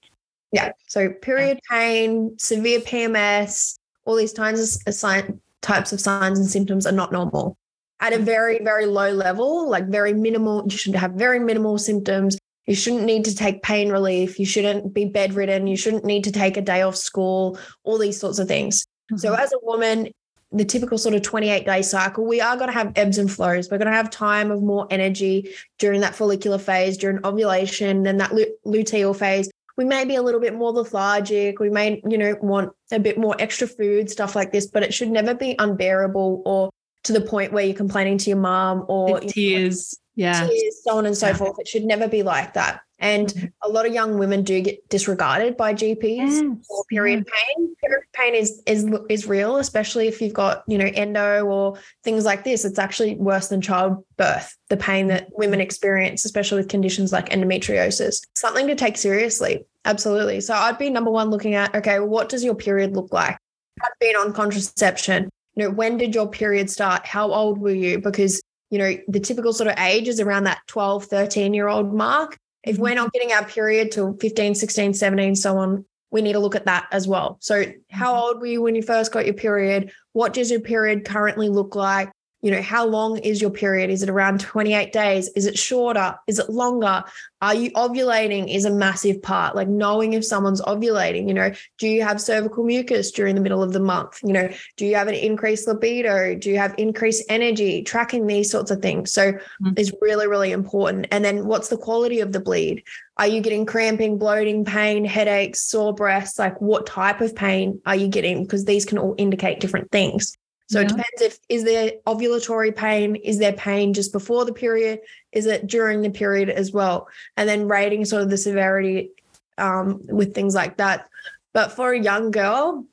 Yeah. So period pain, severe PMS, all these kinds of sign, types of signs and symptoms are not normal. At a mm-hmm. very, very low level, like very minimal, you should have very minimal symptoms. You shouldn't need to take pain relief. You shouldn't be bedridden. You shouldn't need to take a day off school, all these sorts of things. So, mm-hmm. as a woman, the typical sort of 28 day cycle, we are going to have ebbs and flows. We're going to have time of more energy during that follicular phase, during ovulation, then that luteal phase. We may be a little bit more lethargic. We may, you know, want a bit more extra food, stuff like this, but it should never be unbearable or to the point where you're complaining to your mom or tears, yeah, tears, so on and so yeah. forth. It should never be like that. And mm-hmm. a lot of young women do get disregarded by GPs yes. for period pain. Period pain is is is real, especially if you've got you know endo or things like this. It's actually worse than childbirth. The pain that women experience, especially with conditions like endometriosis, something to take seriously. Absolutely. So I'd be number one looking at okay, well, what does your period look like? I've been on contraception. You know, when did your period start? How old were you? Because you know the typical sort of age is around that 12 13 year old mark if we're not getting our period till 15, 16, 17, so on, we need to look at that as well. So, how mm-hmm. old were you when you first got your period? What does your period currently look like? You know how long is your period? Is it around 28 days? Is it shorter? Is it longer? Are you ovulating is a massive part. Like knowing if someone's ovulating you know do you have cervical mucus during the middle of the month? You know do you have an increased libido? Do you have increased energy? Tracking these sorts of things. So mm-hmm. is really really important. And then what's the quality of the bleed? Are you getting cramping bloating pain headaches sore breasts like what type of pain are you getting? Because these can all indicate different things so yeah. it depends if is there ovulatory pain, is there pain just before the period, is it during the period as well, and then rating sort of the severity um, with things like that. But for a young girl,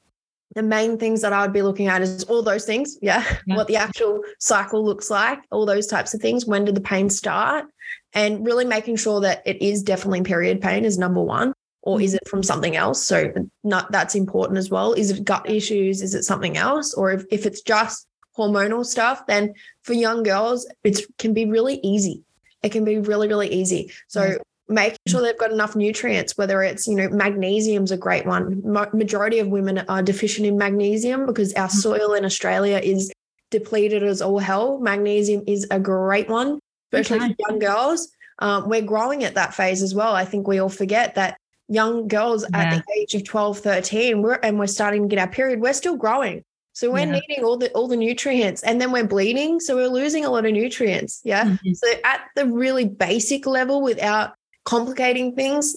the main things that I would be looking at is all those things. Yeah. yeah. What the actual cycle looks like, all those types of things. When did the pain start? And really making sure that it is definitely period pain is number one or is it from something else? So not, that's important as well. Is it gut issues? Is it something else? Or if, if it's just hormonal stuff, then for young girls, it can be really easy. It can be really, really easy. So making sure they've got enough nutrients, whether it's, you know, magnesium's a great one. majority of women are deficient in magnesium because our mm-hmm. soil in Australia is depleted as all hell. Magnesium is a great one, especially okay. for young girls. Um, we're growing at that phase as well. I think we all forget that young girls yeah. at the age of 12, 13, we're, and we're starting to get our period, we're still growing. So we're yeah. needing all the all the nutrients and then we're bleeding. So we're losing a lot of nutrients. Yeah. Mm-hmm. So at the really basic level without complicating things,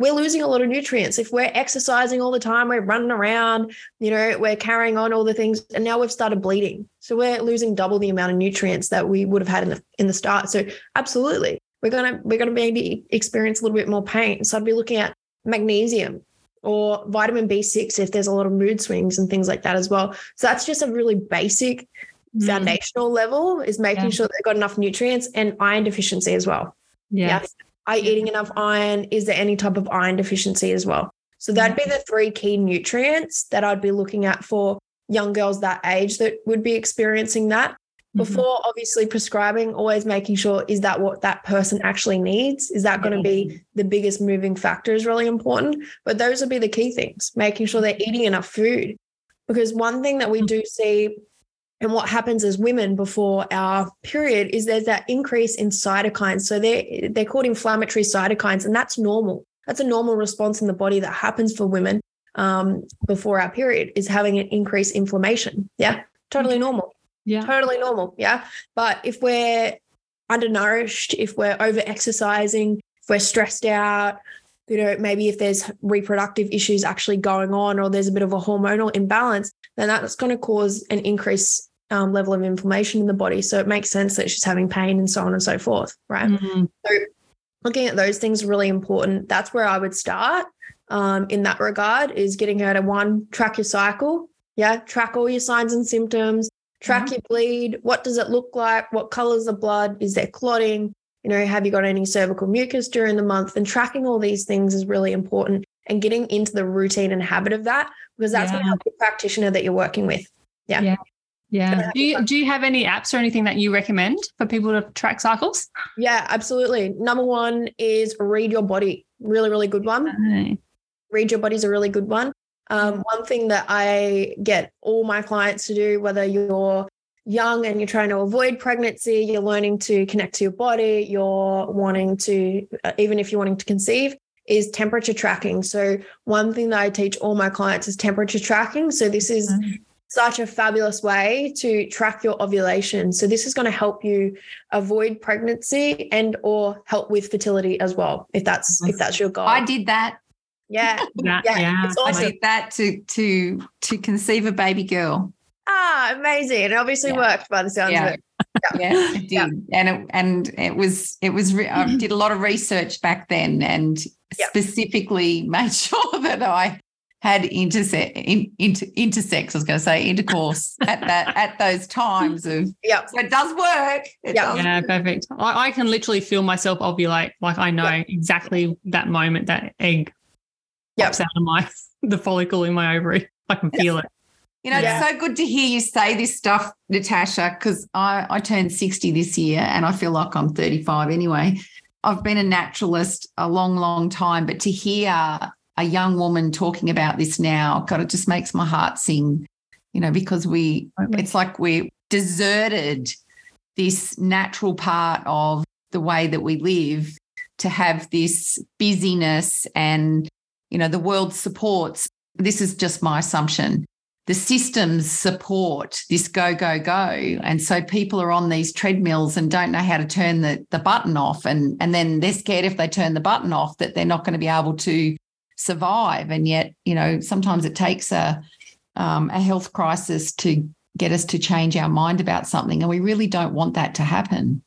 we're losing a lot of nutrients. If we're exercising all the time, we're running around, you know, we're carrying on all the things, and now we've started bleeding. So we're losing double the amount of nutrients that we would have had in the in the start. So absolutely we're gonna we're gonna maybe experience a little bit more pain. So I'd be looking at magnesium or vitamin B6 if there's a lot of mood swings and things like that as well. So that's just a really basic mm. foundational level is making yeah. sure they've got enough nutrients and iron deficiency as well. Yeah. Are you eating enough iron? Is there any type of iron deficiency as well? So that'd be the three key nutrients that I'd be looking at for young girls that age that would be experiencing that. Mm-hmm. before obviously prescribing always making sure is that what that person actually needs? Is that going to be the biggest moving factor is really important? But those would be the key things making sure they're eating enough food. Because one thing that we do see and what happens as women before our period is there's that increase in cytokines. So they're they're called inflammatory cytokines and that's normal. That's a normal response in the body that happens for women um, before our period is having an increased inflammation. Yeah totally normal yeah. Totally normal. Yeah. But if we're undernourished, if we're over exercising, if we're stressed out, you know, maybe if there's reproductive issues actually going on or there's a bit of a hormonal imbalance, then that's going to cause an increased um, level of inflammation in the body. So it makes sense that she's having pain and so on and so forth. Right. Mm-hmm. So looking at those things really important. That's where I would start um, in that regard is getting her to one, track your cycle. Yeah. Track all your signs and symptoms track mm-hmm. your bleed. What does it look like? What colors the blood? Is there clotting? You know, have you got any cervical mucus during the month? And tracking all these things is really important and getting into the routine and habit of that because that's yeah. going to help the practitioner that you're working with. Yeah. Yeah. Yeah. Do you, do you have any apps or anything that you recommend for people to track cycles? Yeah, absolutely. Number one is read your body. Really, really good one. Okay. Read your body is a really good one. Um, one thing that I get all my clients to do, whether you're young and you're trying to avoid pregnancy, you're learning to connect to your body, you're wanting to, uh, even if you're wanting to conceive, is temperature tracking. So, one thing that I teach all my clients is temperature tracking. So, this is mm-hmm. such a fabulous way to track your ovulation. So this is going to help you avoid pregnancy and or help with fertility as well, if that's if that's your goal. I did that. Yeah. That- Yeah, yeah. it's I awesome. did that to to to conceive a baby girl. Ah, amazing. It obviously Yeah. worked by the sounds Yeah. of it. Yeah, it did. Yeah. And it and it was it was re- I did a lot of research back then and Yep. specifically made sure that I had interse- in, inter, intersex, I was going to say intercourse at that at those times of Yep. so it does work. It Yeah. does Yeah, perfect. I, I can literally feel myself ovulate. Like I know exactly that moment that egg Yep. pops out of my the follicle in my ovary. I can feel it. You know, Yeah. it's so good to hear you say this stuff, Natasha, because I, I turned 60 this year and I feel like I'm 35 anyway. I've been a naturalist a long, long time, but to hear a young woman talking about this now, God, it just makes my heart sing, you know, because we, it's like we deserted this natural part of the way that we live to have this busyness and, you know, the world supports. This is just my assumption the systems support this go go go. And so people are on these treadmills and don't know how to turn the, the button off. And and then they're scared if they turn the button off that they're not going to be able to survive. And yet you know sometimes it takes a um, a health crisis to get us to change our mind about something. And we really don't want that to happen.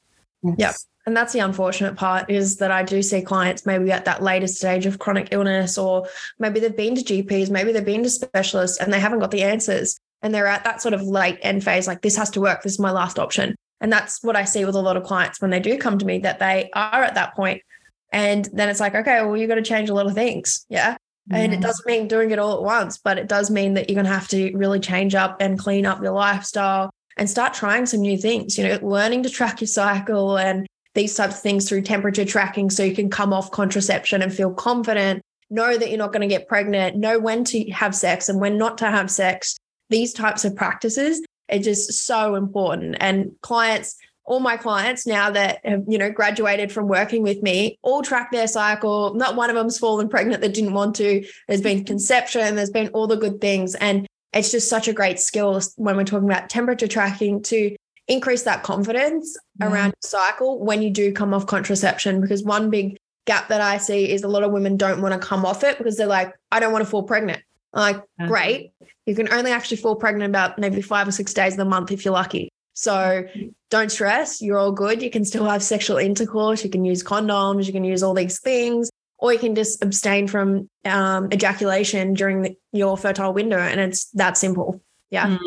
Yep. And that's the unfortunate part is that I do see clients maybe at that later stage of chronic illness, or maybe they've been to GPs, maybe they've been to specialists and they haven't got the answers. And they're at that sort of late end phase, like this has to work. This is my last option. And that's what I see with a lot of clients when they do come to me that they are at that point. And then it's like, okay, well, you've got to change a lot of things. Yeah. And it mm. doesn't mean doing it all at once, but it does mean that you're going to have to really change up and clean up your lifestyle and start trying some new things, you know, learning to track your cycle and these types of things through temperature tracking so you can come off contraception and feel confident, know that you're not going to get pregnant, know when to have sex and when not to have sex. These types of practices are just so important. And clients, all my clients now that have, you know, graduated from working with me, all track their cycle. Not one of them's fallen pregnant that didn't want to. There's been conception, there's been all the good things. And it's just such a great skill when we're talking about temperature tracking to increase that confidence Yeah. around your cycle when you do come off contraception. Because one big gap that I see is a lot of women don't want to come off it because they're like, I don't want to fall pregnant. I'm like, Yeah. great. You can only actually fall pregnant about maybe five or six days of the month if you're lucky. So don't stress. You're all good. You can still have sexual intercourse. You can use condoms. You can use all these things, or you can just abstain from um, ejaculation during the, your fertile window. And it's that simple. Yeah.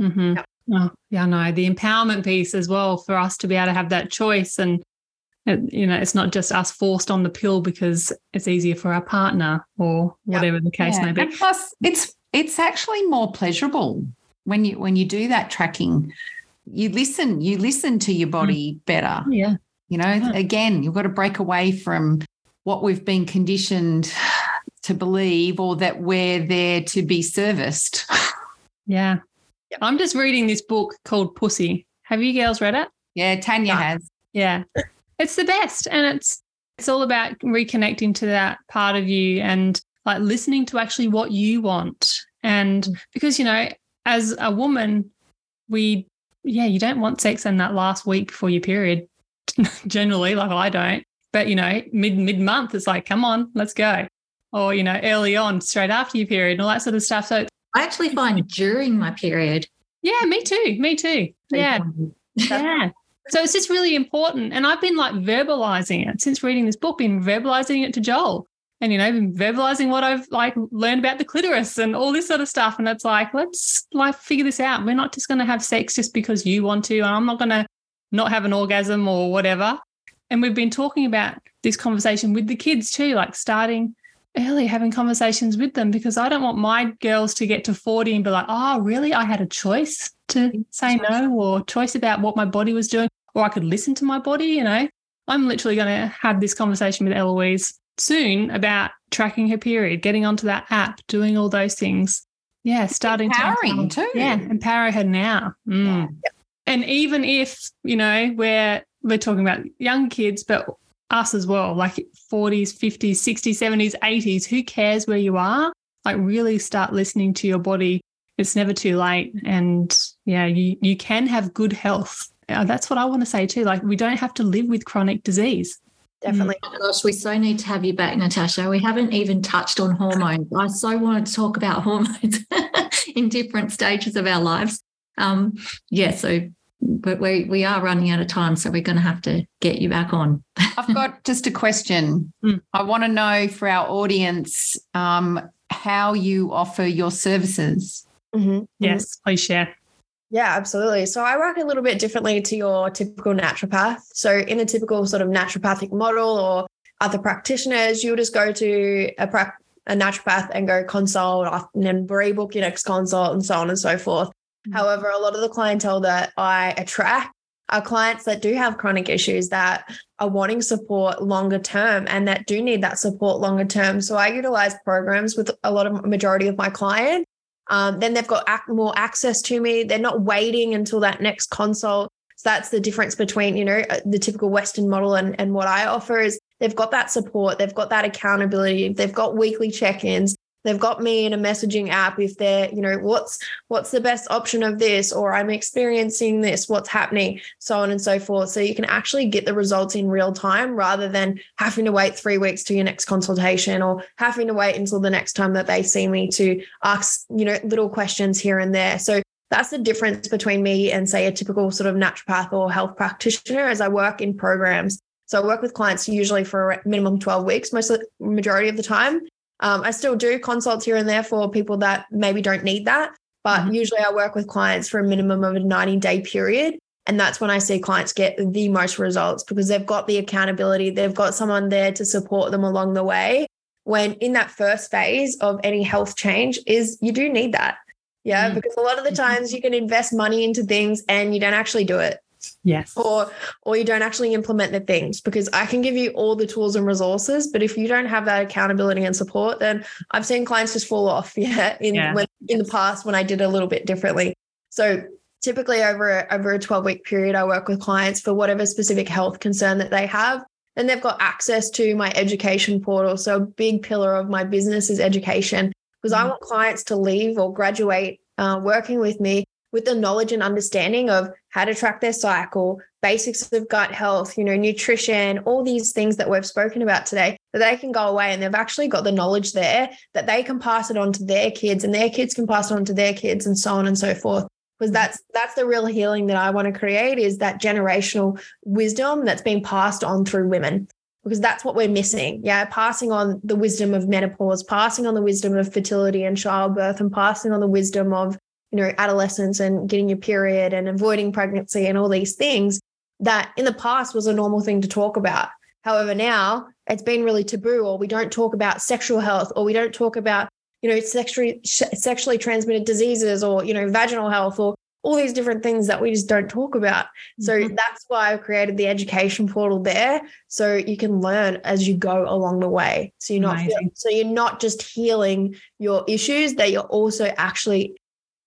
Mm-hmm. Yep. Oh, yeah, no, the empowerment piece as well for us to be able to have that choice. And, it, you know, it's not just us forced on the pill because it's easier for our partner or Yep. whatever the case Yeah. may be. And plus, it's it's actually more pleasurable when you when you do that tracking. You listen, you listen to your body mm. better. Yeah. You know, Yeah. again, you've got to break away from what we've been conditioned to believe or that we're there to be serviced. Yeah. Yep. I'm just reading this book called Pussy. Have you girls read it? Yeah, Tanya has. Yeah. It's the best. And it's it's all about reconnecting to that part of you and like listening to actually what you want. And mm. because, you know, as a woman, we yeah, you don't want sex in that last week before your period. Generally, like I don't. But you know, mid mid month, it's like, come on, let's go. Or, you know, early on, straight after your period, and all that sort of stuff. So I actually find during my period. yeah, me too. Me too. Yeah. Yeah. So it's just really important. And I've been like verbalizing it since reading this book, been verbalizing it to Joel. And you know, been verbalizing what I've like learned about the clitoris and all this sort of stuff. And it's like, let's like figure this out. We're not just gonna have sex just because you want to, and I'm not gonna not have an orgasm or whatever. And we've been talking about this conversation with the kids too, like starting early having conversations with them because I don't want my girls to get to 40 and be like, oh, really? I had a choice to say no or choice about what my body was doing, or I could listen to my body, you know. I'm literally going to have this conversation with Eloise soon about tracking her period, getting onto that app, doing all those things. Yeah, starting Empowering to too. Yeah, empower her now. Mm. And even if, you know, we're we're talking about young kids, but us as well, like 40s, 50s, 60s, 70s, 80s, who cares where you are? Like really start listening to your body it's never too late. And yeah, you you can have good health. Uh, that's what I want to say too. Like we don't have to live with chronic disease. Definitely. Oh gosh, we so need to have you back, Natasha. We haven't even touched on hormones. I so want to talk about hormones in different stages of our lives. Um, yeah, so but we we are running out of time, so we're going to have to get you back on. I've got just a question. Mm. I want to know for our audience um, how you offer your services. Mhm. Yes, please share. Yeah, absolutely. So I work a little bit differently to your typical naturopath. So in a typical sort of naturopathic model or other practitioners, you would just go to a, prac- a naturopath and go consult and then rebook your next consult and so on and so forth. Mhm. However, a lot of the clientele that I attract are clients that do have chronic issues that are wanting support longer term and that do need that support longer term. So I utilize programs with a lot of majority of my clients um, then they've got ac- more access to me. They're not waiting until that next consult. So that's the difference between, you know, uh, the typical Western model and, and what I offer is they've got that support, they've got that accountability, they've got weekly check-ins, they've got me in a messaging app if they're, you know, what's what's the best option of this, or I'm experiencing this, what's happening, so on and so forth. So you can actually get the results in real time rather than having to wait three weeks to your next consultation or having to wait until the next time that they see me to ask, you know, little questions here and there. So that's the difference between me and say a typical sort of naturopath or health practitioner as I work in programs. So I work with clients usually for a minimum 12 weeks, most majority of the time. Um, I still do consults here and there for people that maybe don't need that. But Mhm. usually I work with clients for a minimum of a 90 day period. And that's when I see clients get the most results because they've got the accountability, they've got someone there to support them along the way. When in that first phase of any health change, is you do need that. Yeah. Mm. Because a lot of the times you can invest money into things and you don't actually do it Yes. or or you don't actually implement the things because I can give you all the tools and resources, but if you don't have that accountability and support, then I've seen clients just fall off. Yeah, in Yeah. when in the past when I did a little bit differently. So typically over a, over a 12 week period, I work with clients for whatever specific health concern that they have. Then they've got access to my education portal. So a big pillar of my business is education because I Mhm. want clients to leave or graduate uh, working with me with the knowledge and understanding of how to track their cycle, basics of gut health, you know, nutrition, all these things that we've spoken about today, that they can go away and they've actually got the knowledge there that they can pass it on to their kids and their kids can pass it on to their kids and so on and so forth. Because mm. that's that's the real healing that I want to create is that generational wisdom that's being passed on through women. Because that's what we're missing. Yeah. Passing on the wisdom of menopause, passing on the wisdom of fertility and childbirth, and passing on the wisdom of you know, adolescence and getting your period and avoiding pregnancy and all these things that in the past was a normal thing to talk about. However, now it's been really taboo, or we don't talk about sexual health, or we don't talk about, you know, sexually sexually transmitted diseases, or you know, vaginal health, or all these different things that we just don't talk about. So Mhm. that's why I've created the education portal there, so you can learn as you go along the way. So you're not Amazing. so you're not just healing your issues, that you're also actually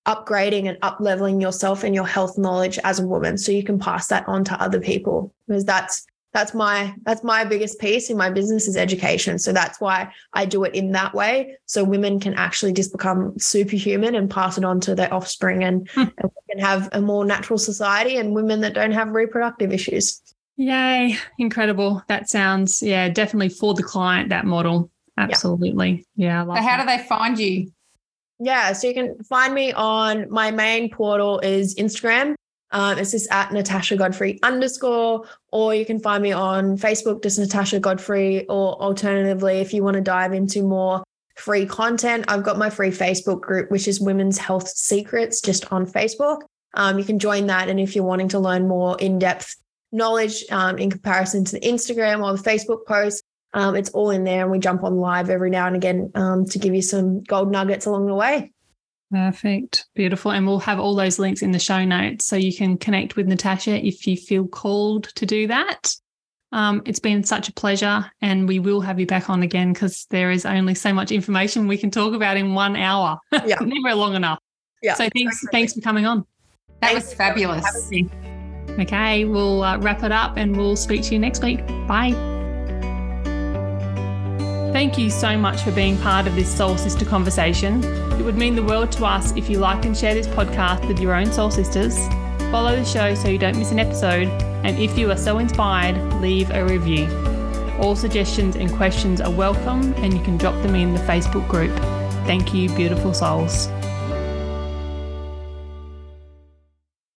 upgrading and up leveling yourself and your health knowledge as a woman so you can pass that on to other people because that's that's my that's my biggest piece in my business is education so that's why i do it in that way so women can actually just become superhuman and pass it on to their offspring and, Hmm. and we can have a more natural society and women that don't have reproductive issues Yay. Incredible. That sounds, yeah, definitely for the client, that model. Absolutely. Yeah. I love So, how that. do they find you? Yeah, so you can find me on my main portal is Instagram. Um, it's just at Natasha Godfrey underscore, or you can find me on Facebook, just Natasha Godfrey, or alternatively, if you want to dive into more free content, I've got my free Facebook group, which is Women's Health Secrets, just on Facebook. Um, you can join that, and if you're wanting to learn more in depth knowledge um, in comparison to the Instagram or the Facebook posts, um, it's all in there, and we jump on live every now and again um, to give you some gold nuggets along the way. Perfect. Beautiful. And we'll have all those links in the show notes so you can connect with Natasha if you feel called to do that. Um, it's been such a pleasure, and we will have you back on again because there is only so much information we can talk about in one hour. Yeah. Never long enough. Yeah. So thanks, thanks for coming on. That Thanks was fabulous. Okay, we'll uh, wrap it up and we'll speak to you next week. Bye. Thank you so much for being part of this Soul Sister conversation. It would mean the world to us if you like and share this podcast with your own soul sisters. Follow the show so you don't miss an episode. And if you are so inspired, leave a review. All suggestions and questions are welcome, and you can drop them in the Facebook group. Thank you, beautiful souls.